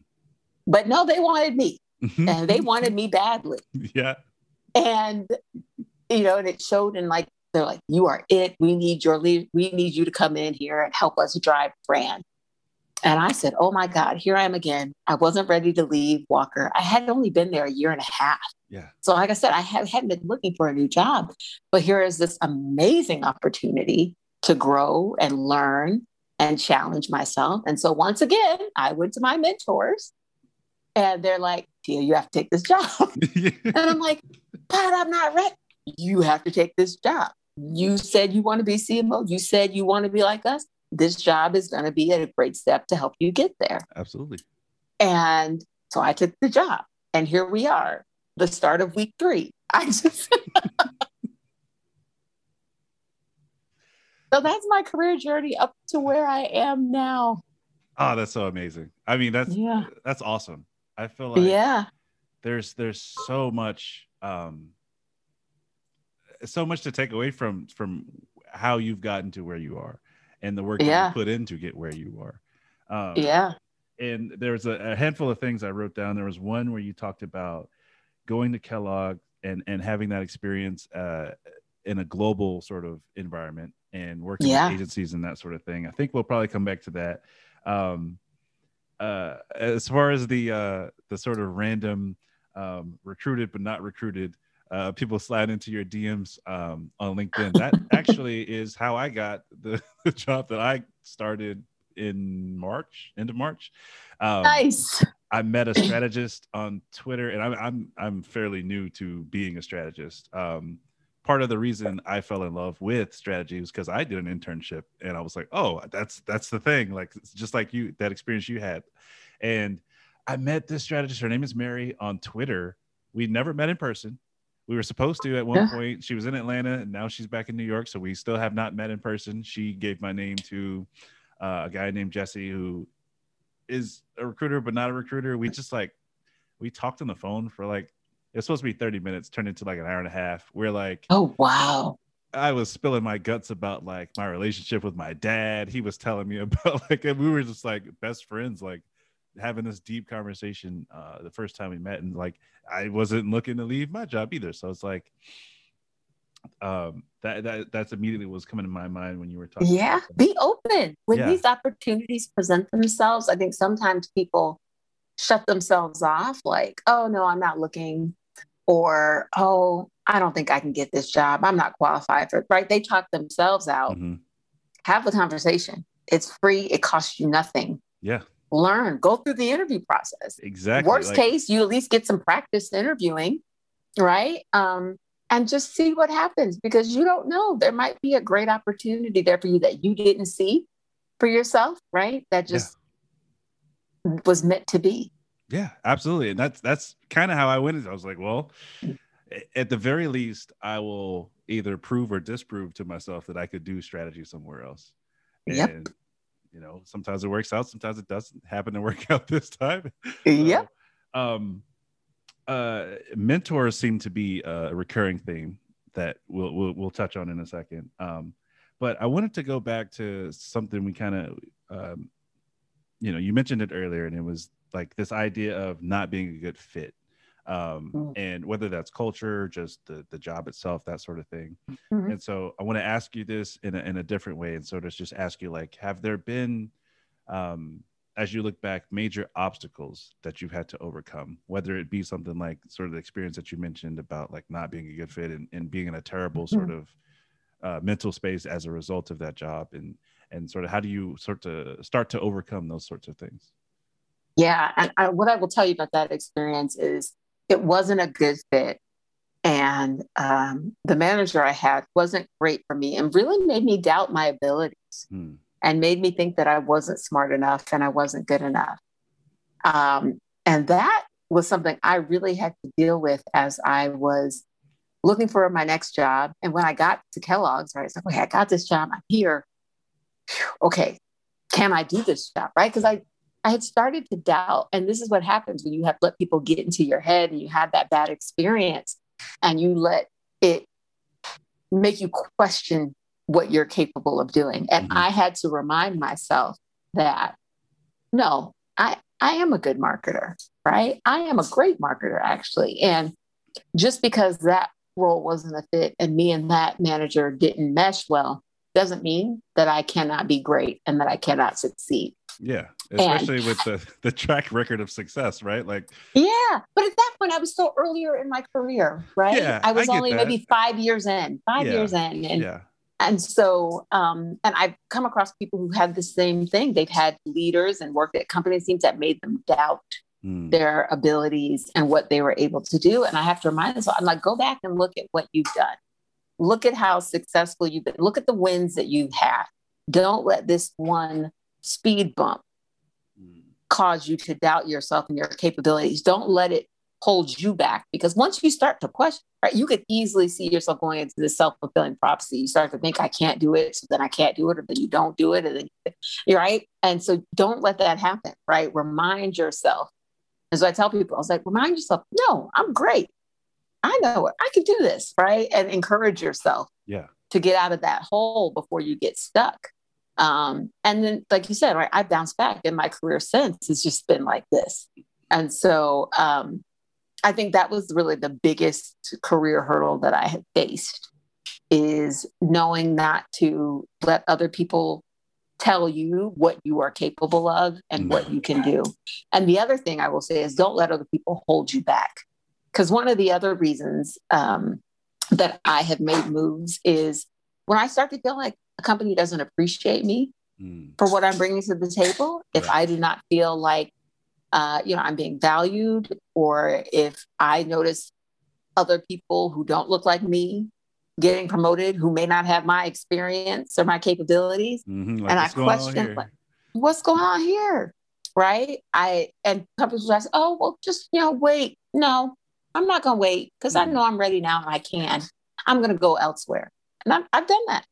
But no, they wanted me and they wanted me badly. Yeah. And, you know, and it showed in like, they're like, you are it. We need your lead. We need you to come in here and help us drive brand. And I said, oh my God, here I am again. I wasn't ready to leave Walker. I had only been there a year and a half. Yeah. So, like I said, I hadn't been looking for a new job, but here is this amazing opportunity to grow and learn and challenge myself. And so, once again, I went to my mentors and they're like, Tia, you have to take this job. and I'm like, but I'm not ready. You have to take this job. You said you want to be CMO. You said you want to be like us. This job is going to be a great step to help you get there. Absolutely. And so I took the job. And here we are, the start of week three. I just. so that's my career journey up to where I am now. Oh, that's so amazing. I mean, that's yeah. that's awesome. I feel like yeah, there's there's so much um so much to take away from from how you've gotten to where you are and the work yeah. you put in to get where you are. Um, yeah. And there was a, a, handful of things I wrote down. There was one where you talked about going to Kellogg and and having that experience uh, in a global sort of environment and working yeah. with agencies and that sort of thing. I think we'll probably come back to that. Um, uh, as far as the uh, the sort of random um, recruited but not recruited uh, people slide into your DMs um, on LinkedIn. That actually is how I got the, the, job that I started in March, end of March. Um, nice. I met a strategist on Twitter, and I'm I'm I'm fairly new to being a strategist. Um, part of the reason I fell in love with strategy was because I did an internship, and I was like, oh, that's that's the thing. Like just like you, that experience you had, and I met this strategist. Her name is Mary on Twitter. We never met in person we were supposed to at one yeah. point. She was in Atlanta and now she's back in New York. So we still have not met in person. She gave my name to uh, a guy named Jesse who is a recruiter, but not a recruiter. We just like, we talked on the phone for like, it's supposed to be 30 minutes, turned into like an hour and a half. We're like, oh, wow. I was spilling my guts about like my relationship with my dad. He was telling me about like, we were just like best friends. Like, having this deep conversation uh, the first time we met, and like I wasn't looking to leave my job either. So it's like um that that that's immediately was coming to my mind when you were talking yeah be open. When yeah. these opportunities present themselves i think sometimes people shut themselves off like oh no i'm not looking or oh i don't think i can get this job. I'm not qualified for it right? They talk themselves out. Mm-hmm. have the conversation. It's free. It costs you nothing. Yeah learn, go through the interview process. Exactly. Worst like, case, you at least get some practice interviewing, right? Um, and just see what happens because you don't know. There might be a great opportunity there for you that you didn't see for yourself, right? That just yeah. was meant to be. Yeah, absolutely. And that's that's kind of how I went. I was like, well, at the very least, I will either prove or disprove to myself that I could do strategy somewhere else. Yep. You know, sometimes it works out, sometimes it doesn't happen to work out this time. Yep. So, um, uh, mentors seem to be a recurring theme that we'll, we'll, we'll touch on in a second. Um, but I wanted to go back to something we kind of, um, you know, you mentioned it earlier, and it was like this idea of not being a good fit um, mm. and whether that's culture, just the, the job itself, that sort of thing. Mm-hmm. And so I want to ask you this in a, in a different way. And so to just ask you, like, have there been, um, as you look back, major obstacles that you've had to overcome, whether it be something like sort of the experience that you mentioned about like not being a good fit and, and being in a terrible mm-hmm. sort of uh, mental space as a result of that job and and sort of how do you sort to start to overcome those sorts of things yeah and I, what i will tell you about that experience is it wasn't a good fit. And um, the manager I had wasn't great for me and really made me doubt my abilities hmm. and made me think that I wasn't smart enough and I wasn't good enough. Um, and that was something I really had to deal with as I was looking for my next job. And when I got to Kellogg's, right, I it's like, okay, I got this job. I'm here. Okay, can I do this job? Right? Because I I had started to doubt. And this is what happens when you have let people get into your head and you have that bad experience and you let it make you question what you're capable of doing. And mm-hmm. I had to remind myself that no, I, I am a good marketer, right? I am a great marketer, actually. And just because that role wasn't a fit and me and that manager didn't mesh well doesn't mean that I cannot be great and that I cannot succeed. Yeah, especially and, with the the track record of success, right? Like, yeah, but at that point, I was still earlier in my career, right? Yeah, I was I only that. maybe five years in, five yeah, years in, and yeah. and so, um, and I've come across people who had the same thing. They've had leaders and worked at companies teams that made them doubt mm. their abilities and what they were able to do. And I have to remind them, so I'm like, go back and look at what you've done. Look at how successful you've been. Look at the wins that you've had. Don't let this one speed bump mm. cause you to doubt yourself and your capabilities. Don't let it hold you back because once you start to question, right, you could easily see yourself going into this self fulfilling prophecy. You start to think, I can't do it, so then I can't do it, or then you don't do it, and then you're right. And so don't let that happen, right? Remind yourself. And so I tell people, I was like, remind yourself, no, I'm great. I know it. I can do this, right? And encourage yourself. Yeah. To get out of that hole before you get stuck. Um, and then, like you said, right, I've bounced back in my career since. It's just been like this. And so um, I think that was really the biggest career hurdle that I had faced is knowing not to let other people tell you what you are capable of and what you can do. And the other thing I will say is don't let other people hold you back. Because one of the other reasons um, that I have made moves is when I start to feel like a company doesn't appreciate me mm. for what I'm bringing to the table, if right. I do not feel like, uh, you know, I'm being valued, or if I notice other people who don't look like me getting promoted who may not have my experience or my capabilities, mm-hmm. like, and I question like, what's going on here, right? I and companies will ask, oh, well, just you know, wait. No, I'm not going to wait because mm. I know I'm ready now and I can. I'm going to go elsewhere, and I've, I've done that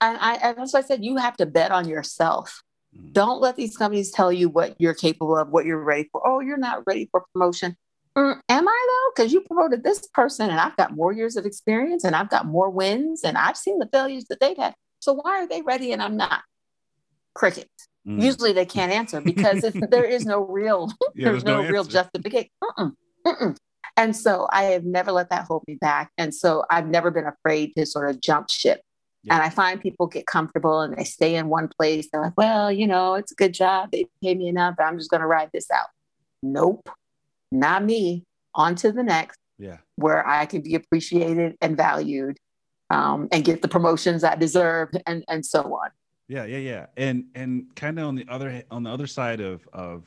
and I and that's why I said you have to bet on yourself. Mm-hmm. Don't let these companies tell you what you're capable of, what you're ready for. Oh, you're not ready for promotion. Mm, am I though? Because you promoted this person and I've got more years of experience and I've got more wins and I've seen the failures that they've had. So why are they ready and I'm not? Cricket. Mm. Usually they can't answer because if there is no real, yeah, there's, there's, no, no real justification. Mm-mm, mm-mm. And so I have never let that hold me back. And so I've never been afraid to sort of jump ship yeah. And I find people get comfortable and they stay in one place. They're like, well, you know, it's a good job. They pay me enough. I'm just going to ride this out. Nope, not me. On to the next. Yeah. Where I can be appreciated and valued um, and get the promotions I deserve and, and so on. Yeah, yeah, yeah. And and kind of on the other on the other side of of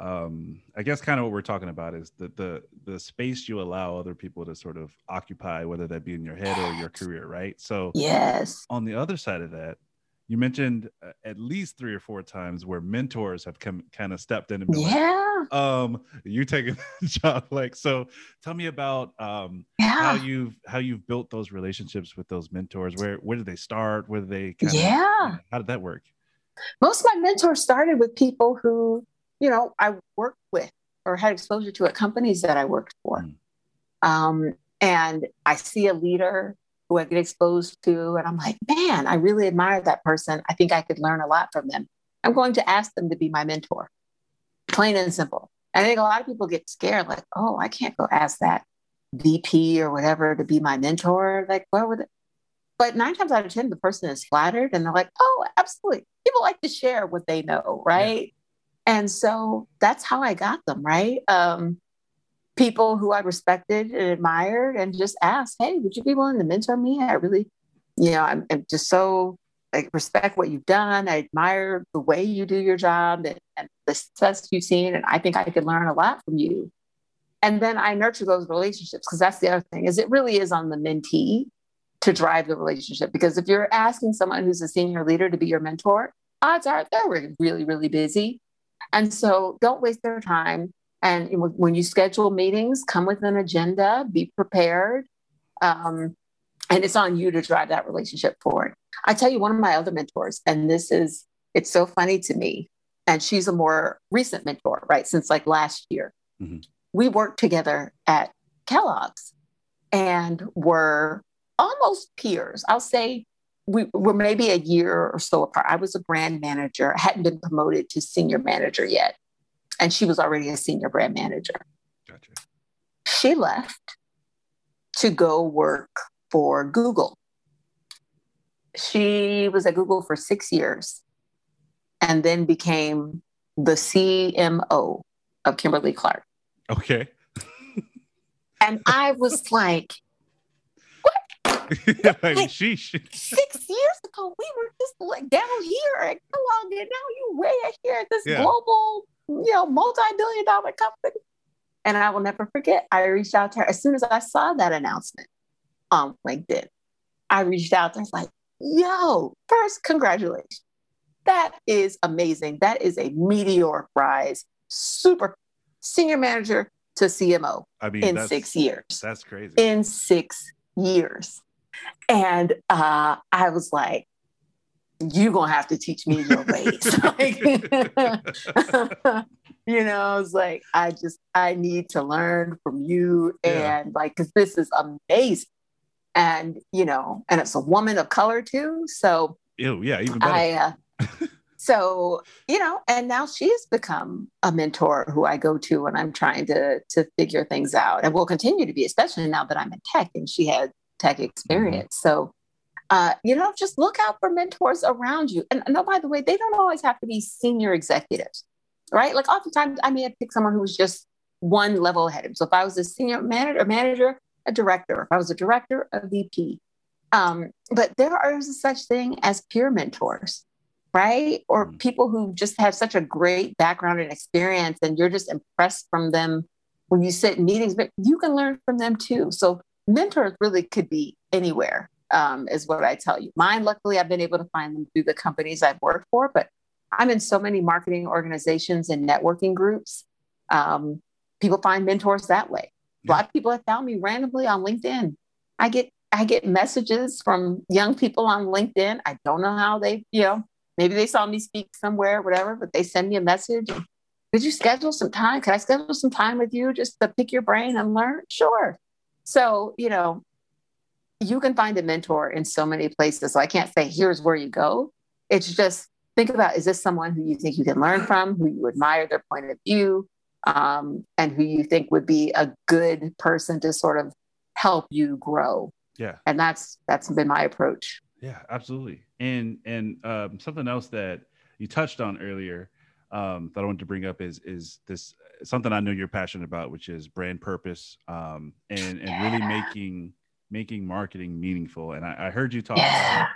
um I guess kind of what we're talking about is the the the space you allow other people to sort of occupy, whether that be in your head or your career, right? So yes. On the other side of that, you mentioned uh, at least three or four times where mentors have come kind of stepped in and been yeah. like, um, you taking the job. Like, so tell me about um yeah. how you've how you've built those relationships with those mentors. Where where did they start? Where did they kind yeah. Of, how did that work? Most of my mentors started with people who, you know, I worked with or had exposure to at companies that I worked for. Mm. Um, and I see a leader who I get exposed to. And I'm like, man, I really admire that person. I think I could learn a lot from them. I'm going to ask them to be my mentor, plain and simple. I think a lot of people get scared, like, oh, I can't go ask that VP or whatever to be my mentor. Like, what would it? But nine times out of 10, the person is flattered and they're like, oh, absolutely. People like to share what they know, right? And so that's how I got them, right? Um, people who I respected and admired and just asked, Hey, would you be willing to mentor me? I really, you know, I'm, I'm just so I respect what you've done. I admire the way you do your job and, and the success you've seen. And I think I could learn a lot from you. And then I nurture those relationships because that's the other thing is it really is on the mentee to drive the relationship. Because if you're asking someone who's a senior leader to be your mentor, odds are they're really, really busy. And so don't waste their time and when you schedule meetings, come with an agenda, be prepared. Um, and it's on you to drive that relationship forward. I tell you, one of my other mentors, and this is, it's so funny to me, and she's a more recent mentor, right? Since like last year. Mm-hmm. We worked together at Kellogg's and were almost peers. I'll say we were maybe a year or so apart. I was a brand manager, I hadn't been promoted to senior manager yet and she was already a senior brand manager. Gotcha. She left to go work for Google. She was at Google for six years and then became the CMO of Kimberly Clark. Okay. and I was like? like, sheesh. Six years ago, we were just like down here at Kellogg, and now you way here at this yeah. global you know, multi-billion dollar company. And I will never forget, I reached out to her as soon as I saw that announcement on LinkedIn. I reached out to her, like, yo, first, congratulations. That is amazing. That is a meteoric rise. Super senior manager to CMO I mean, in six years. That's crazy. In six years. And uh, I was like, you gonna have to teach me your ways. like, you know, I was like, I just I need to learn from you yeah. and like because this is amazing. And you know, and it's a woman of color too. So Ew, yeah, even better. I, uh, so you know, and now she's become a mentor who I go to when I'm trying to to figure things out, and will continue to be, especially now that I'm in tech and she had tech mm-hmm. experience. So uh, you know, just look out for mentors around you. And, and oh, by the way, they don't always have to be senior executives, right? Like oftentimes I may have picked someone who was just one level ahead. So if I was a senior manager, manager, a director, if I was a director, a VP. Um, but there are such thing as peer mentors, right? Or mm-hmm. people who just have such a great background and experience, and you're just impressed from them when you sit in meetings, but you can learn from them too. So mentors really could be anywhere um, is what I tell you. Mine, luckily, I've been able to find them through the companies I've worked for, but I'm in so many marketing organizations and networking groups. Um, people find mentors that way. A lot of people have found me randomly on LinkedIn. I get I get messages from young people on LinkedIn. I don't know how they, you know, maybe they saw me speak somewhere, whatever, but they send me a message. Could you schedule some time? Can I schedule some time with you just to pick your brain and learn? Sure. So, you know, you can find a mentor in so many places. So I can't say, here's where you go. It's just think about is this someone who you think you can learn from, who you admire their point of view, um, and who you think would be a good person to sort of help you grow. Yeah. And that's that's been my approach. Yeah, absolutely. And and um, something else that you touched on earlier um, that I wanted to bring up is is this something I know you're passionate about, which is brand purpose um, and and yeah. really making making marketing meaningful. And I, I heard you talk yeah.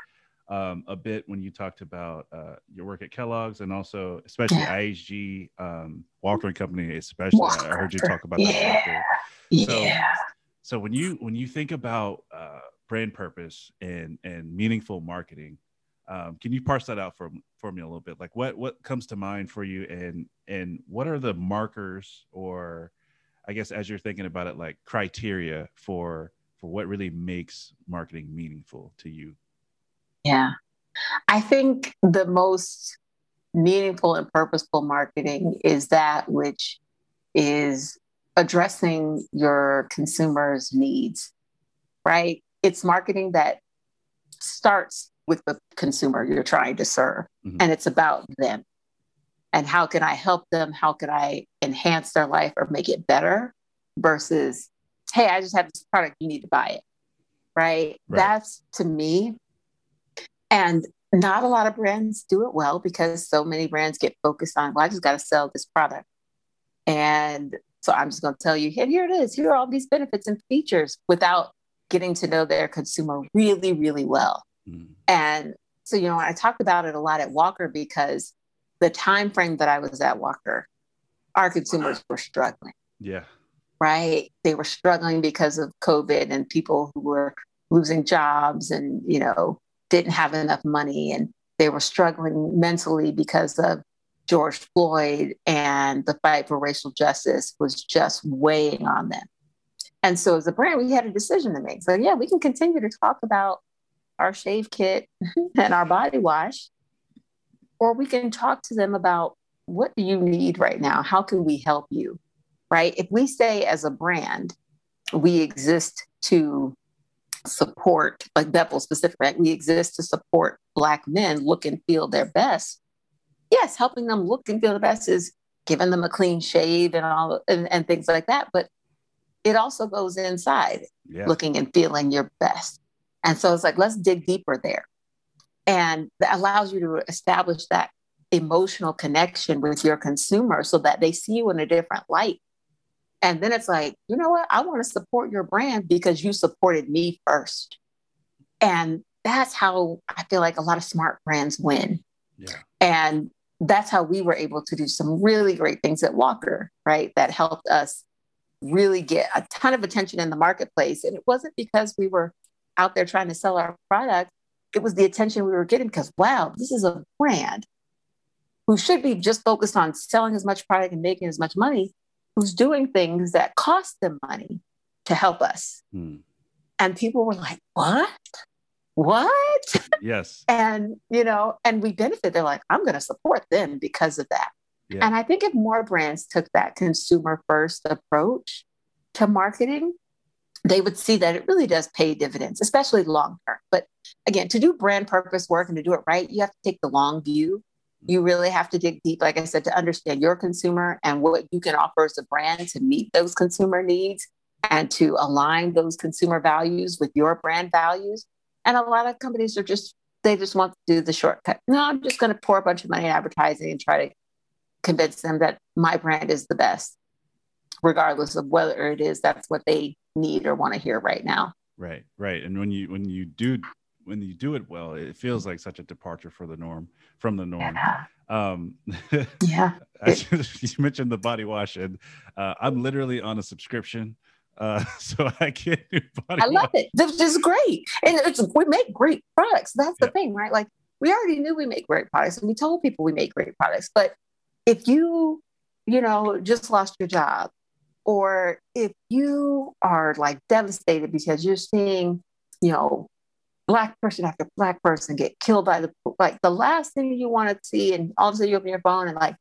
um, a bit when you talked about uh, your work at Kellogg's and also especially Yeah. IHG, um, Walker and Company, especially. I heard you talk about that. Yeah. So- Yeah. So when you when you think about uh, brand purpose and and meaningful marketing, um, can you parse that out for for me a little bit? Like what what comes to mind for you, and and what are the markers, or I guess as you're thinking about it, like criteria for for what really makes marketing meaningful to you? Yeah. I think the most meaningful and purposeful marketing is that which is addressing your consumers' needs, right? It's marketing that starts with the consumer you're trying to serve, Mhm. and it's about them. And how can I help them? How can I enhance their life or make it better versus, hey, I just have this product, you need to buy it, right? Right. That's to me and not a lot of brands do it well because so many brands get focused on, well, I just got to sell this product. And so I'm just going to tell you, here, here it is. Here are all these benefits and features without getting to know their consumer really, really well. Mhm. And so, you know, I talked about it a lot at Walker because the time frame that I was at Walker, our consumers were struggling Yeah, right? They were struggling because of COVID and people who were losing jobs and, you know, didn't have enough money. And they were struggling mentally because of George Floyd and the fight for racial justice was just weighing on them. And so as a brand, we had a decision to make. So yeah, we can continue to talk about our shave kit and our body wash, or we can talk to them about what do you need right now? How can we help you? right? If we say as a brand, we exist to support, like Bevel specific, right? We exist to support Black men look and feel their best. Yes, helping them look and feel the best is giving them a clean shave and all and, and things like that. But it also goes inside yeah, looking and feeling your best. And so it's like, let's dig deeper there. And that allows you to establish that emotional connection with your consumer so that they see you in a different light. And then it's like, you know what? I want to support your brand because you supported me first. And that's how I feel like a lot of smart brands win. yeah, And that's how we were able to do some really great things at Walker, right? That helped us really get a ton of attention in the marketplace. And it wasn't because we were out there trying to sell our product, it was the attention we were getting because, wow, this is a brand who should be just focused on selling as much product and making as much money, who's doing things that cost them money to help us. Hmm. And people were like, what? What? yes, and you know and we benefit they're like i'm going to support them because of that Yeah. and i think if more brands took that consumer first approach to marketing they would see that it really does pay dividends especially long term. But again to do brand purpose work and to do it right you have to take the long view. You really have to dig deep like i said to understand your consumer and what you can offer as a brand to meet those consumer needs and to align those consumer values with your brand values. And a lot of companies are just they just want to do the shortcut. No, I'm just going to pour a bunch of money in advertising and try to convince them that my brand is the best, regardless of whether it is that's what they need or want to hear right now. right, right. And when you when you do when you do it well, it feels like such a departure for the norm from the norm. Yeah. Um, Yeah. You mentioned the body wash, and uh, I'm literally on a subscription, uh, so I get new body wash. I love wash. it. This is great. And it's we make great products. That's the Yeah. thing, right? Like we already knew we make great products and we told people we make great products. But if you, you know, just lost your job or if you are like devastated because you're seeing, you know, black person after black person get killed by the like the last thing you want to see and all of a sudden you open your phone and like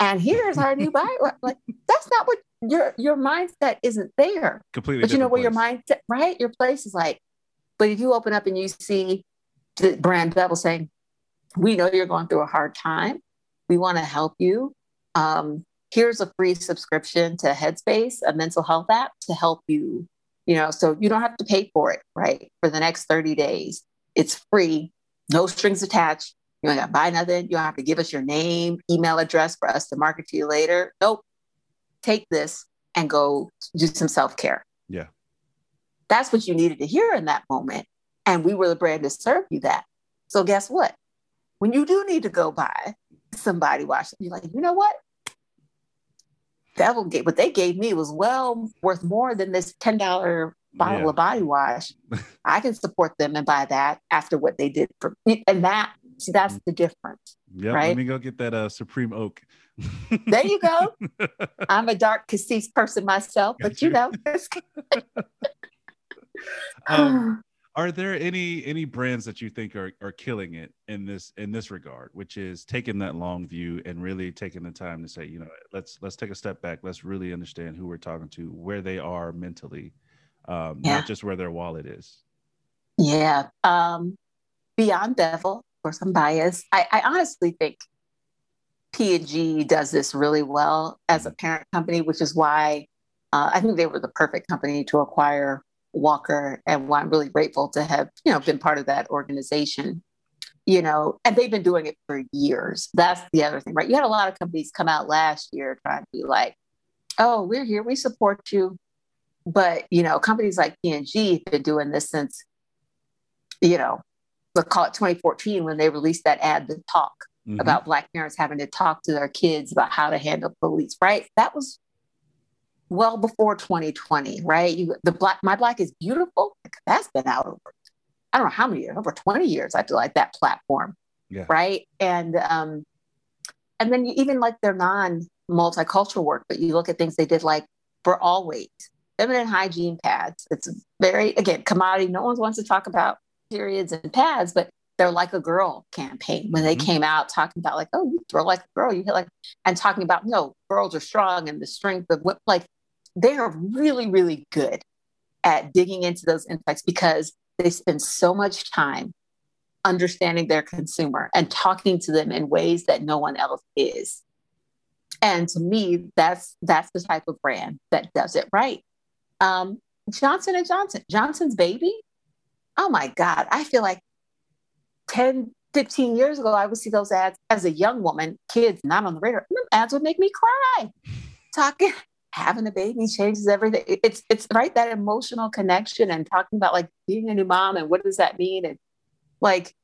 and here's our new buy like that's not what your your mindset isn't there Completely. but you know where your mindset, right? Your place is like, but if you open up and you see the brand Bevel saying, "We know you're going through a hard time. We want to help you. Um, here's a free subscription to Headspace, a mental health app, to help you. You know, so you don't have to pay for it, right? For the next 30 days, it's free, no strings attached. You don't got to buy nothing. You don't have to give us your name, email address for us to market to you later. Nope. Take this and go do some self care. Yeah. That's what you needed to hear in that moment. And we were the brand to serve you that. So guess what? When you do need to go buy some body wash, you're like, you know what? Bevel gave what they gave me was well worth more than this $10 bottle yeah. of body wash. I can support them and buy that after what they did for me. And that see that's the difference. Yeah, right? let me go get that uh Supreme Oak. there you go. I'm a dark cassis person myself, but you know. um, are there any any brands that you think are, are killing it in this in this regard which is taking that long view and really taking the time to say you know let's let's take a step back let's really understand who we're talking to where they are mentally um, yeah. not just where their wallet is yeah um, beyond bevel of course i'm biased I, I honestly think p&g does this really well as a mm-hmm. parent company which is why uh, i think they were the perfect company to acquire Walker and why I'm really grateful to have, you know, been part of that organization. You know, and they've been doing it for years. That's the other thing, right? You had a lot of companies come out last year trying to be like, oh, we're here, we support you. But, you know, companies like P&G have been doing this since, you know, let's call it 2014 when they released that ad, The Talk, mm-hmm. about Black parents having to talk to their kids about how to handle police, right? That was well before 2020, right? You, the black, my black is beautiful. That's been out over, I don't know how many years, over 20 years. I feel like that platform, yeah. right? And um, and then you even like their non multicultural work, but you look at things they did like for Always, feminine hygiene pads. It's very again commodity. No one wants to talk about periods and pads, but they're like a girl campaign when they mm-hmm. came out talking about like, oh, you throw like a girl, you hit like, and talking about no, girls are strong and the strength of what like they are really, really good at digging into those insights because they spend so much time understanding their consumer and talking to them in ways that no one else is. And to me, that's that's the type of brand that does it right. Um, Johnson and Johnson, Johnson's baby. Oh my God. I feel like 10, 15 years ago, I would see those ads as a young woman, kids not on the radar. ads would make me cry. Talking, having a baby changes everything. It's it's right that emotional connection and talking about like being a new mom and what does that mean and like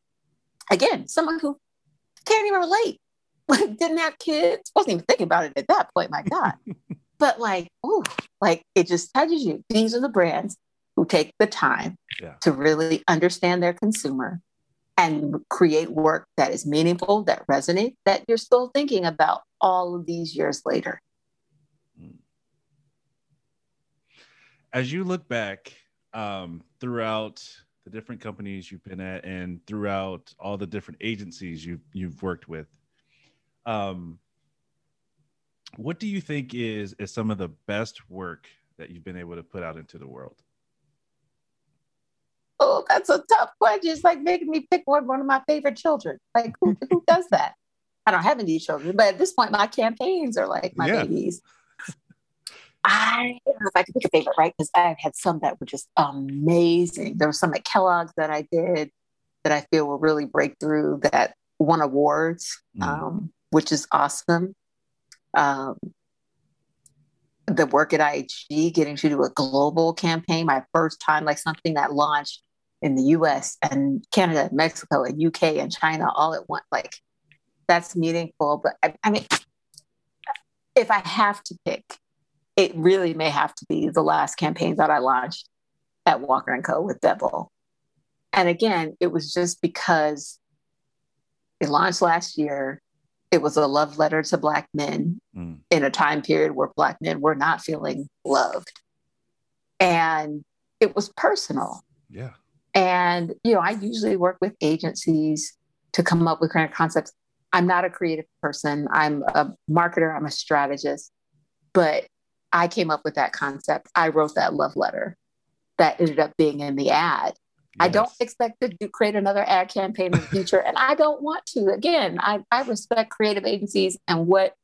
again someone who can't even relate like didn't have kids wasn't even thinking about it at that point my god but like oh like it just touches you these are the brands who take the time yeah. to really understand their consumer and create work that is meaningful that resonates that you're still thinking about all of these years later as you look back um, throughout the different companies you've been at and throughout all the different agencies you've you've worked with, um, what do you think is is some of the best work that you've been able to put out into the world? Oh, that's a tough question. It's like making me pick one one of my favorite children. Like who, who does that? I don't have any children, but at this point, my campaigns are like my yeah. babies. I don't know if I could pick a favorite, right? Because I've had some that were just amazing. There were some at Kellogg's that I did that I feel were really breakthrough that won awards, mm. um, which is awesome. Um, the work at IHG, getting to do a global campaign, my first time, like something that launched in the US and Canada, Mexico, and UK and China all at once, like that's meaningful. But I, I mean, if I have to pick, it really may have to be the last campaign that I launched at Walker and Co. with Bevel. And again, it was just because it launched last year. It was a love letter to Black men mm. in a time period where Black men were not feeling loved. And it was personal. Yeah. And, you know, I usually work with agencies to come up with creative concepts. I'm not a creative person, I'm a marketer, I'm a strategist. But I came up with that concept. I wrote that love letter that ended up being in the ad. Yes. I don't expect to do, create another ad campaign in the future, and I don't want to. Again, I, I respect creative agencies and what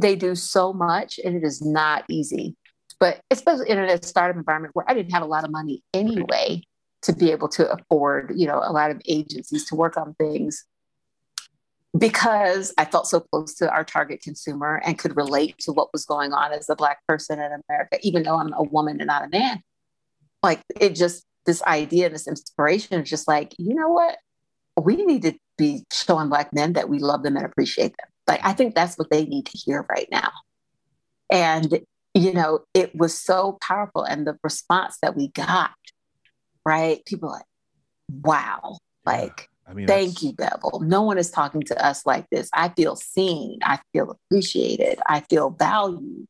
they do so much, and it is not easy. But especially in a startup environment where I didn't have a lot of money anyway to be able to afford, you know, a lot of agencies to work on things because I felt so close to our target consumer and could relate to what was going on as a Black person in America, even though I'm a woman and not a man. Like it just, this idea, this inspiration is just like, you know what? we need to be showing black men that we love them and appreciate them. Like I think that's what they need to hear right now. And you know, it was so powerful, and the response that we got, right? People like, wow, like. I mean, thank you, Bevel. No one is talking to us like this. I feel seen. I feel appreciated. I feel valued,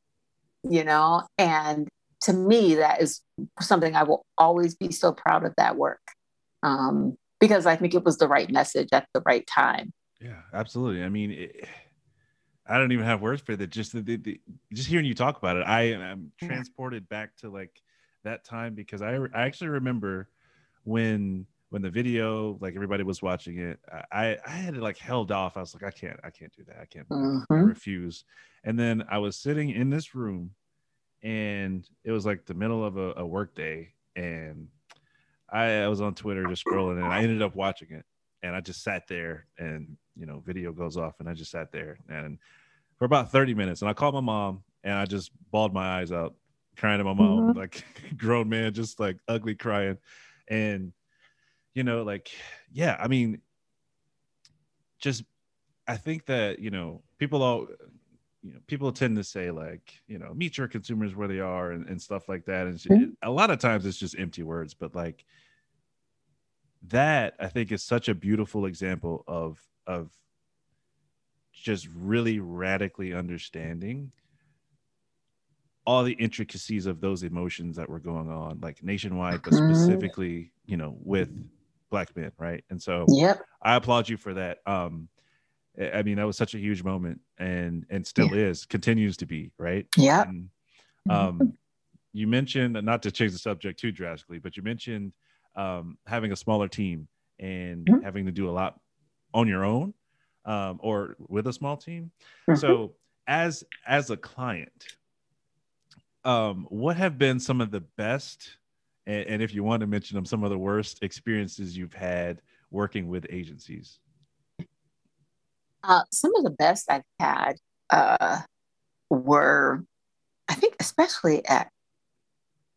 you know? And to me, that is something I will always be so proud of that work um, because I think it was the right message at the right time. Yeah, absolutely. I mean, it, I don't even have words for that. Just the, the, the, just hearing you talk about it, I am transported back to like that time because I, I actually remember when when the video like everybody was watching it i i had it like held off i was like i can't i can't do that i can't. I refuse and then i was sitting in this room and it was like the middle of a, a work day and I, I was on twitter just scrolling and i ended up watching it and i just sat there and you know video goes off and i just sat there and for about 30 minutes and i called my mom and i just bawled my eyes out crying to my mom mm-hmm. like grown man just like ugly crying and you know like yeah i mean just i think that you know people all you know people tend to say like you know meet your consumers where they are and, and stuff like that and mm-hmm. a lot of times it's just empty words but like that i think is such a beautiful example of of just really radically understanding all the intricacies of those emotions that were going on like nationwide but mm-hmm. specifically you know with black men right and so yep i applaud you for that um I mean, that was such a huge moment and and still yeah. is, continues to be, right? Yeah. And, um, you mentioned not to change the subject too drastically, but you mentioned um, having a smaller team and mm-hmm. having to do a lot on your own um, or with a small team. Mm-hmm. So, as as a client, um, what have been some of the best, and, and if you want to mention them, some of the worst experiences you've had working with agencies? Uh, some of the best I've had uh, were, I think, especially at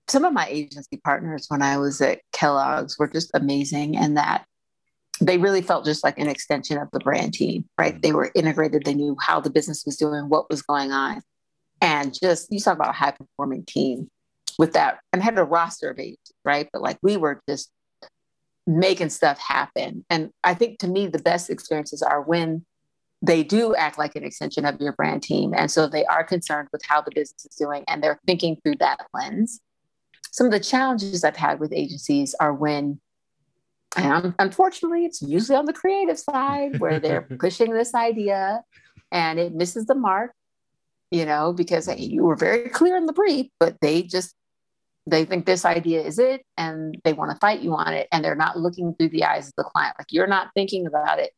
some of my agency partners when I was at Kellogg's were just amazing, and that they really felt just like an extension of the brand team, right? Mm-hmm. They were integrated, they knew how the business was doing, what was going on. And just you talk about a high performing team with that, and had a roster of agents, right? But like we were just making stuff happen. And I think to me, the best experiences are when they do act like an extension of your brand team. And so they are concerned with how the business is doing and they're thinking through that lens. Some of the challenges I've had with agencies are when, and unfortunately, it's usually on the creative side where they're pushing this idea and it misses the mark, you know, because you were very clear in the brief, but they just they think this idea is it and they want to fight you on it and they're not looking through the eyes of the client like you're not thinking about it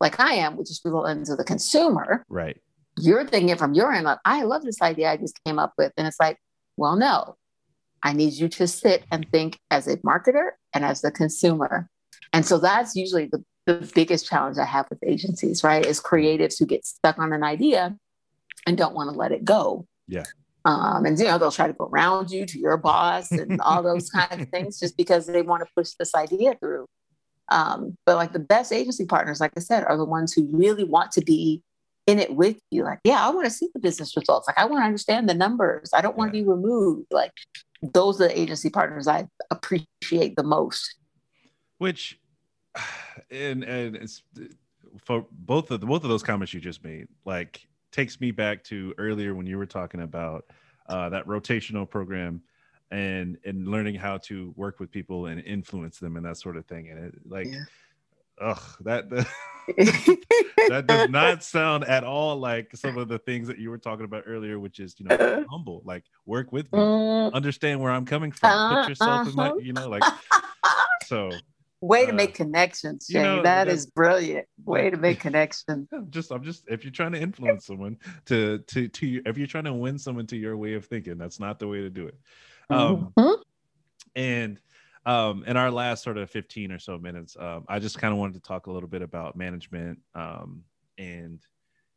like I am, which is through the lens of the consumer. Right. You're thinking from your end, like, I love this idea I just came up with. And it's like, well, no, I need you to sit and think as a marketer and as the consumer. And so that's usually the, the biggest challenge I have with agencies, right? Is creatives who get stuck on an idea and don't want to let it go. Yeah. Um, and you know they'll try to go around you to your boss and all those kind of things just because they want to push this idea through um, but like the best agency partners, like I said, are the ones who really want to be in it with you. Like, yeah, I want to see the business results. Like, I want to understand the numbers. I don't want to be removed. Like, those are the agency partners I appreciate the most. Which, and and it's for both of the, both of those comments you just made, like takes me back to earlier when you were talking about uh, that rotational program and and learning how to work with people and influence them and that sort of thing and it like yeah. ugh that that does not sound at all like some of the things that you were talking about earlier which is you know uh, humble like work with me uh, understand where i'm coming from put yourself uh-huh. in my uh-huh. you know like so way to uh, make connections Shane. You know, that is brilliant way to make connections just i'm just if you're trying to influence someone to to to if you're trying to win someone to your way of thinking that's not the way to do it um, mm-hmm. And um, in our last sort of 15 or so minutes, um, I just kind of wanted to talk a little bit about management um, and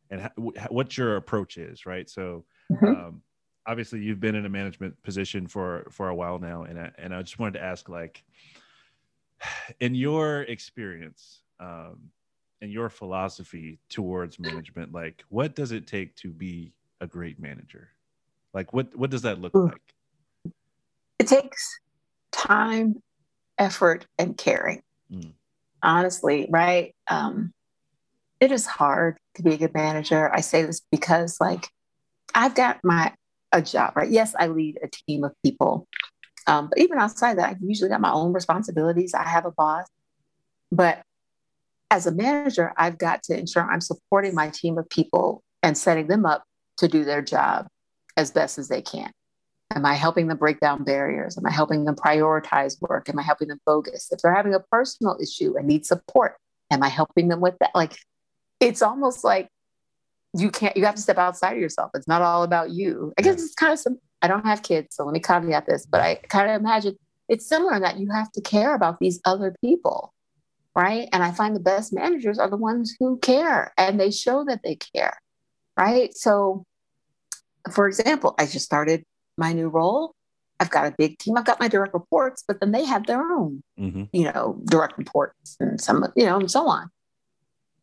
and ha- what your approach is, right? So, mm-hmm. um, obviously, you've been in a management position for for a while now, and I, and I just wanted to ask, like, in your experience, um, and your philosophy towards management. Like, what does it take to be a great manager? Like, what what does that look like? It takes time, effort, and caring. Mm. Honestly, right? Um, it is hard to be a good manager. I say this because, like, I've got my a job, right? Yes, I lead a team of people, um, but even outside that, I've usually got my own responsibilities. I have a boss, but as a manager, I've got to ensure I'm supporting my team of people and setting them up to do their job as best as they can. Am I helping them break down barriers? Am I helping them prioritize work? Am I helping them focus? If they're having a personal issue and need support, am I helping them with that? Like, it's almost like you can't, you have to step outside of yourself. It's not all about you. I guess it's kind of some, I don't have kids, so let me caveat this, but I kind of imagine it's similar in that you have to care about these other people, right? And I find the best managers are the ones who care and they show that they care, right? So, for example, I just started my new role. I've got a big team. I've got my direct reports, but then they have their own, Mm-hmm. you know, direct reports and some, you know, and so on.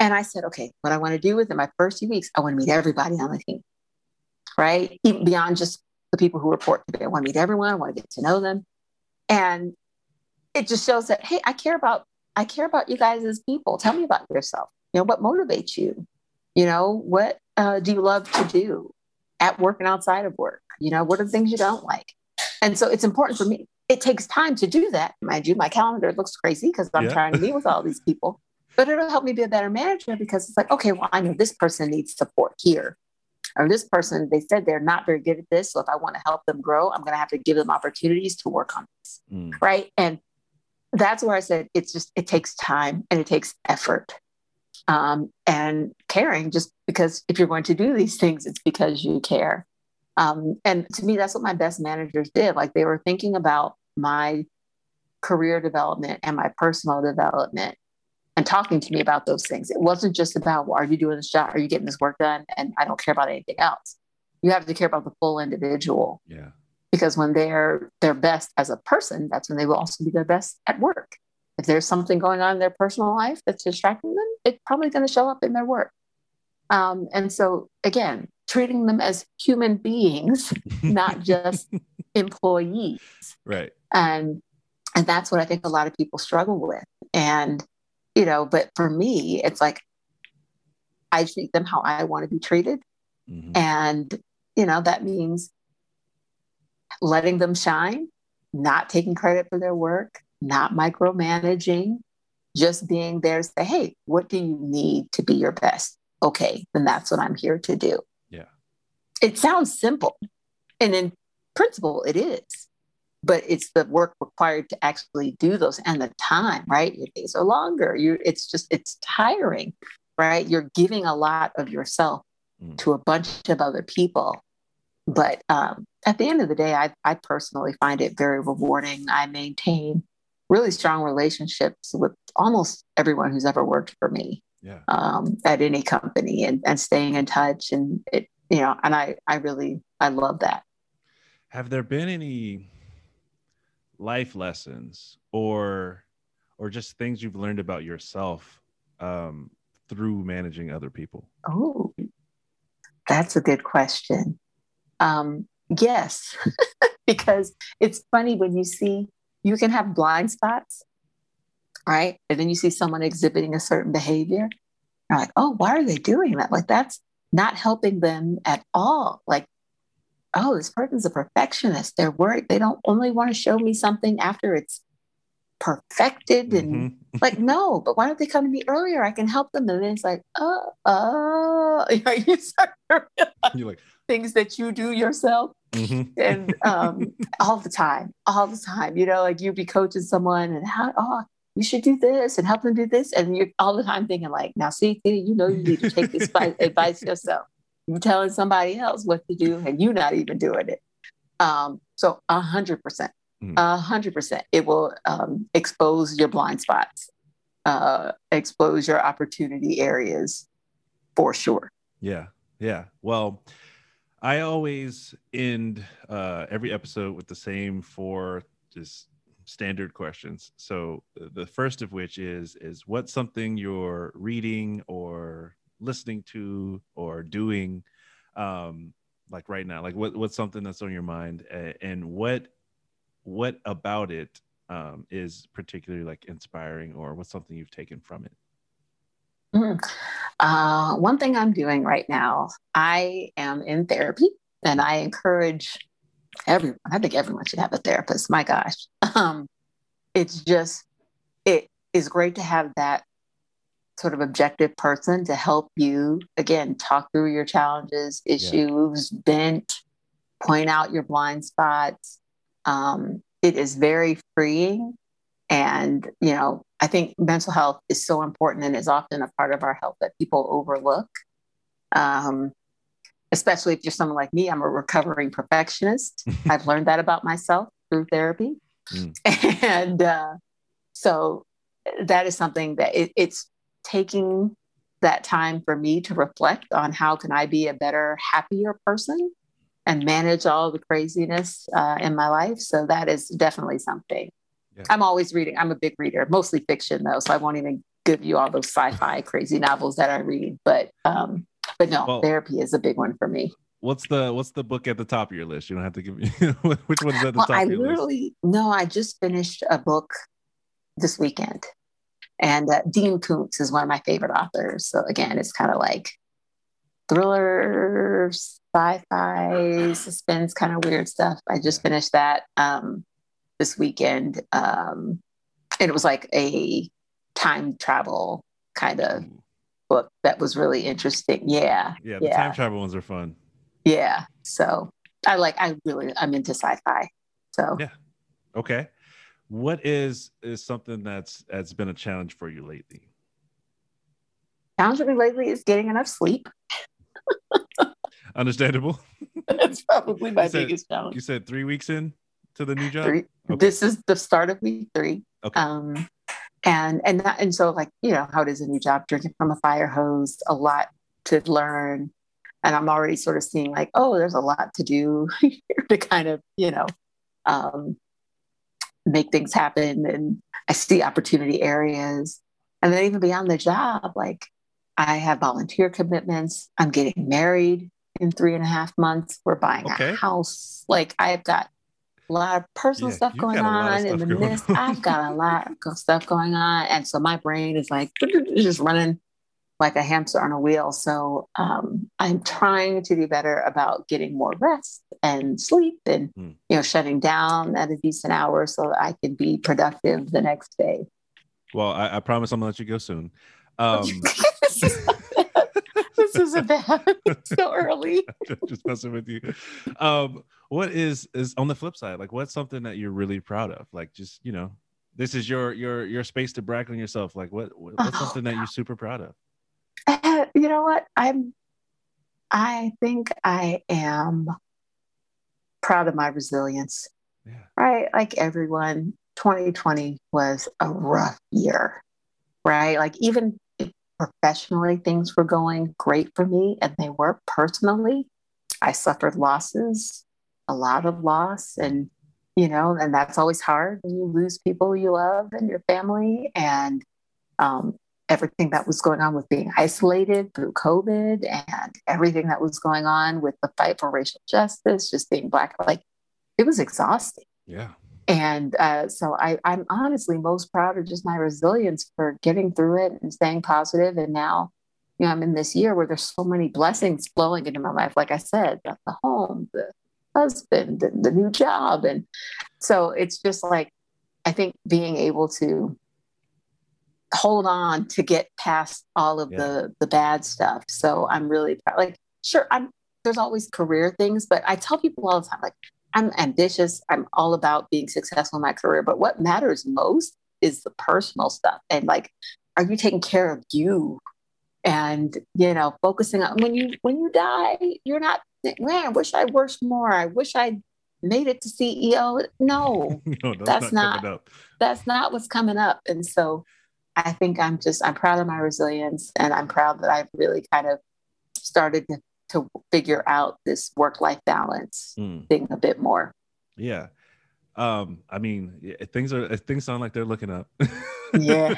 And I said, okay, what I want to do within my first few weeks, I want to meet everybody on the team, right? Even beyond just the people who report to me. I want to meet everyone. I want to get to know them. And it just shows that, hey, I care about, I care about you guys as people. Tell me about yourself. You know, what motivates you? You know, what uh, do you love to do at work and outside of work? You know, what are the things you don't like? And so it's important for me. It takes time to do that. Mind you, my calendar looks crazy because I'm Yeah. trying to meet with all these people. But it'll help me be a better manager because it's like, okay, well, I know this person needs support here. Or this person, they said they're not very good at this. So if I want to help them grow, I'm going to have to give them opportunities to work on this. Mm. Right. And that's where I said it's just, it takes time and it takes effort um, and caring just because if you're going to do these things, it's because you care. Um, and to me, that's what my best managers did. Like they were thinking about my career development and my personal development and talking to me about those things. It wasn't just about, well, are you doing this job? Are you getting this work done? And I don't care about anything else. You have to care about the full individual Yeah. because when they're their best as a person, that's when they will also be their best at work. If there's something going on in their personal life that's distracting them, it's probably going to show up in their work. Um, and so, again, treating them as human beings, not just employees, right. and and that's what I think a lot of people struggle with. And you know, but for me, it's like I treat them how I want to be treated, Mhm. and you know that means letting them shine not taking credit for their work not micromanaging just being there to say hey what do you need to be your best okay then that's what i'm here to do Yeah. it sounds simple and in principle it is but it's the work required to actually do those and the time right? Your days are longer. You it's just it's tiring right? You're giving a lot of yourself Mm. to a bunch of other people. But um, at the end of the day I, I personally find it very rewarding. I maintain really strong relationships with almost everyone who's ever worked for me Yeah. um, at any company and, and staying in touch and it you know and i i really i love that. Have there been any life lessons or or just things you've learned about yourself um, through managing other people? oh that's a good question. Um, yes because it's funny when you see you can have blind spots right? And then you see someone exhibiting a certain behavior you're like oh why are they doing that? Like that's not helping them at all. Like oh this person's a perfectionist they're worried they don't only want to show me something after it's perfected and Mhm. like no but why don't they come to me earlier i can help them and then it's like oh oh you start to realize You're like, things that you do yourself mhm. and um, all the time, all the time. You know, like you'd be coaching someone and how, oh, you should do this and help them do this, and you're all the time thinking like, now see, see, you know, you need to take this advice yourself. You're telling somebody else what to do, and you're not even doing it. Um, so a hundred percent, Mhm. a hundred percent, it will um, expose your blind spots, uh, expose your opportunity areas, for sure. Yeah. Yeah. Well, I always end uh, every episode with the same four just standard questions. So the first of which is is what something you're reading or listening to or doing um like right now like what what's something that's on your mind and what what about it um is particularly like inspiring or what's something you've taken from it mm-hmm. uh, one thing i'm doing right now i am in therapy and i encourage everyone i think everyone should have a therapist my gosh um it's just it is great to have that sort of objective person to help you again talk through your challenges issues yeah. vent point out your blind spots. Um, it is very freeing. And you know i think mental health is so important and is often a part of our health that people overlook. Um, especially if you're someone like me i'm a recovering perfectionist. I've learned that about myself through therapy. Mm. and uh, so that is something that it, it's taking that time for me to reflect on how can I be a better, happier person and manage all the craziness uh, in my life. So that is definitely something. Yeah. I'm always reading. I'm a big reader, mostly fiction though, so I won't even give you all those sci-fi crazy novels that I read. But um, but no, well, therapy is a big one for me. What's the what's the book at the top of your list? You don't have to give me which one's at the well, top. I literally list? no. I just finished a book this weekend and uh, Dean Koontz is one of my favorite authors. So again, it's kind of like thriller, sci-fi, suspense, kind of weird stuff. I just finished that um, this weekend, um, and it was like a time travel kind of book that was really interesting. Yeah, yeah, the yeah. time travel ones are fun. Yeah, so I like. I really, I'm into sci-fi. So yeah, okay what is is something that's that's been a challenge for you lately? Challenge for me lately is getting enough sleep. Understandable. That's probably my said, biggest challenge. you said three weeks in to the new job? Okay. this is the start of week three. Okay. um and and that and so like you know how it is a new job drinking from a fire hose a lot to learn. And i'm already sort of seeing like oh there's a lot to do to kind of you know um make things happen and I see opportunity areas. And then even beyond the job, like I have volunteer commitments. I'm getting married in three and a half months. We're buying okay. a house. Like I've got a lot of personal yeah, stuff going on in the midst. I've got a lot of stuff going on. And so my brain is like just running like a hamster on a wheel. So um, I'm trying to be better about getting more rest and sleep and mm. you know shutting down at a decent hour so that I can be productive the next day. Well, I, I promise I'm gonna let you go soon. Um, this isn't bad. so early. Just messing with you. Um, what is is on the flip side? Like, what's something that you're really proud of? Like, just you know, this is your your your space to brag on yourself. Like, what what's oh, something that you're super proud of? You know what? I'm. I think I am proud of my resilience. Yeah. Right, like everyone, 2020 was a rough year. Right, like even professionally, things were going great for me, and they were personally. I suffered losses, a lot of loss, and you know, and that's always hard when you lose people you love and your family. And um, everything that was going on with being isolated through COVID and everything that was going on with the fight for racial justice, just being Black, like it was exhausting. Yeah. And uh, so I, I'm honestly most proud of just my resilience for getting through it and staying positive. And now, you know, I'm in this year where there's so many blessings flowing into my life. Like I said, the home, the husband, the, the new job. And so it's just like, I think being able to hold on to get past all of yeah. the the bad stuff. So I'm really proud. Like, sure, I'm there's always career things, but I tell people all the time, like, I'm ambitious. I'm all about being successful in my career. But what matters most is the personal stuff. And like, are you taking care of you? And you know, focusing on when you when you die, you're not man, I wish I worked more. I wish I made it to CEO. No, no that's, that's not, not that's not what's coming up. And so I think I'm just I'm proud of my resilience and I'm proud that I've really kind of started to, to figure out this work life balance mm. thing a bit more. Yeah. Um, I mean, things are things sound like they're looking up. Yeah.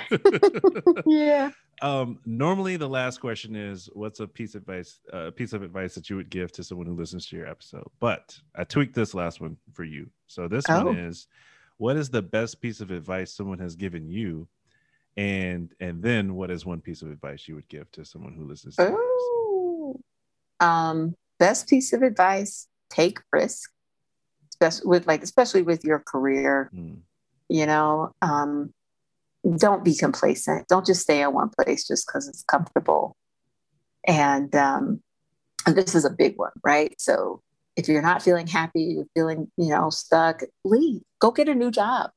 yeah. Um, normally the last question is what's a piece of advice a uh, piece of advice that you would give to someone who listens to your episode. But I tweaked this last one for you. So this oh. one is what is the best piece of advice someone has given you? And and then what is one piece of advice you would give to someone who listens to oh. um best piece of advice, take risk. Especially with like especially with your career. Mm. You know, um don't be complacent. Don't just stay in one place just because it's comfortable. And, um, and this is a big one, right? So if you're not feeling happy, you're feeling, you know, stuck, leave. Go get a new job.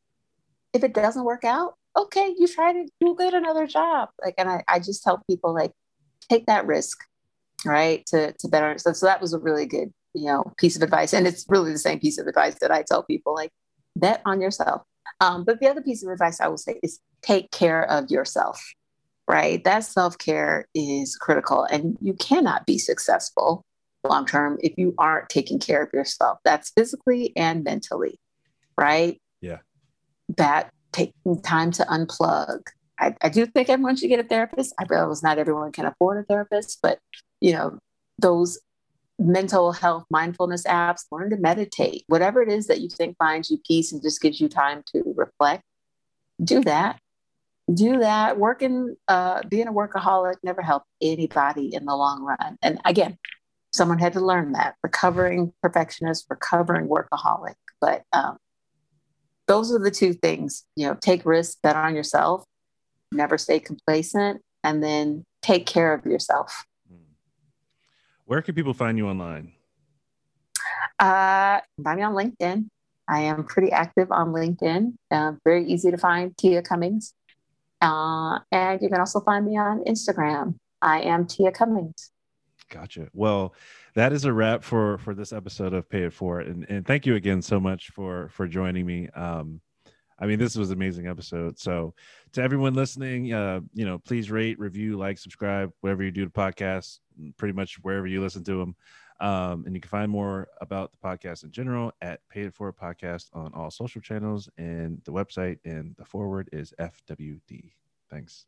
If it doesn't work out, okay, you try to go get another job. Like, and I, I just tell people like, take that risk, right? To to better. So, so that was a really good, you know, piece of advice. And it's really the same piece of advice that I tell people like, bet on yourself. Um, but the other piece of advice I will say is take care of yourself, right? That self care is critical, and you cannot be successful long term if you aren't taking care of yourself. That's physically and mentally, right? Yeah. That taking time to unplug. I, I do think everyone should get a therapist. I realize not everyone can afford a therapist, but you know, those mental health mindfulness apps, learn to meditate, whatever it is that you think finds you peace and just gives you time to reflect, do that. Do that. Working, uh, being a workaholic never helped anybody in the long run. And again, someone had to learn that. Recovering perfectionist, recovering workaholic. But um, those are the two things. You know, take risks, bet on yourself, never stay complacent, and then take care of yourself. Where can people find you online? Uh, find me on LinkedIn. I am pretty active on LinkedIn. Uh, very easy to find Tia Cummings. Uh, and you can also find me on Instagram. I am Tia Cummings. Gotcha. Well, that is a wrap for for this episode of Pay It Forward, and and thank you again so much for for joining me. Um, I mean, this was an amazing episode. So, to everyone listening, uh, you know, please rate, review, like, subscribe, whatever you do to podcasts, pretty much wherever you listen to them. Um, and you can find more about the podcast in general at Pay It Forward Podcast on all social channels and the website. And the forward is FWD. Thanks.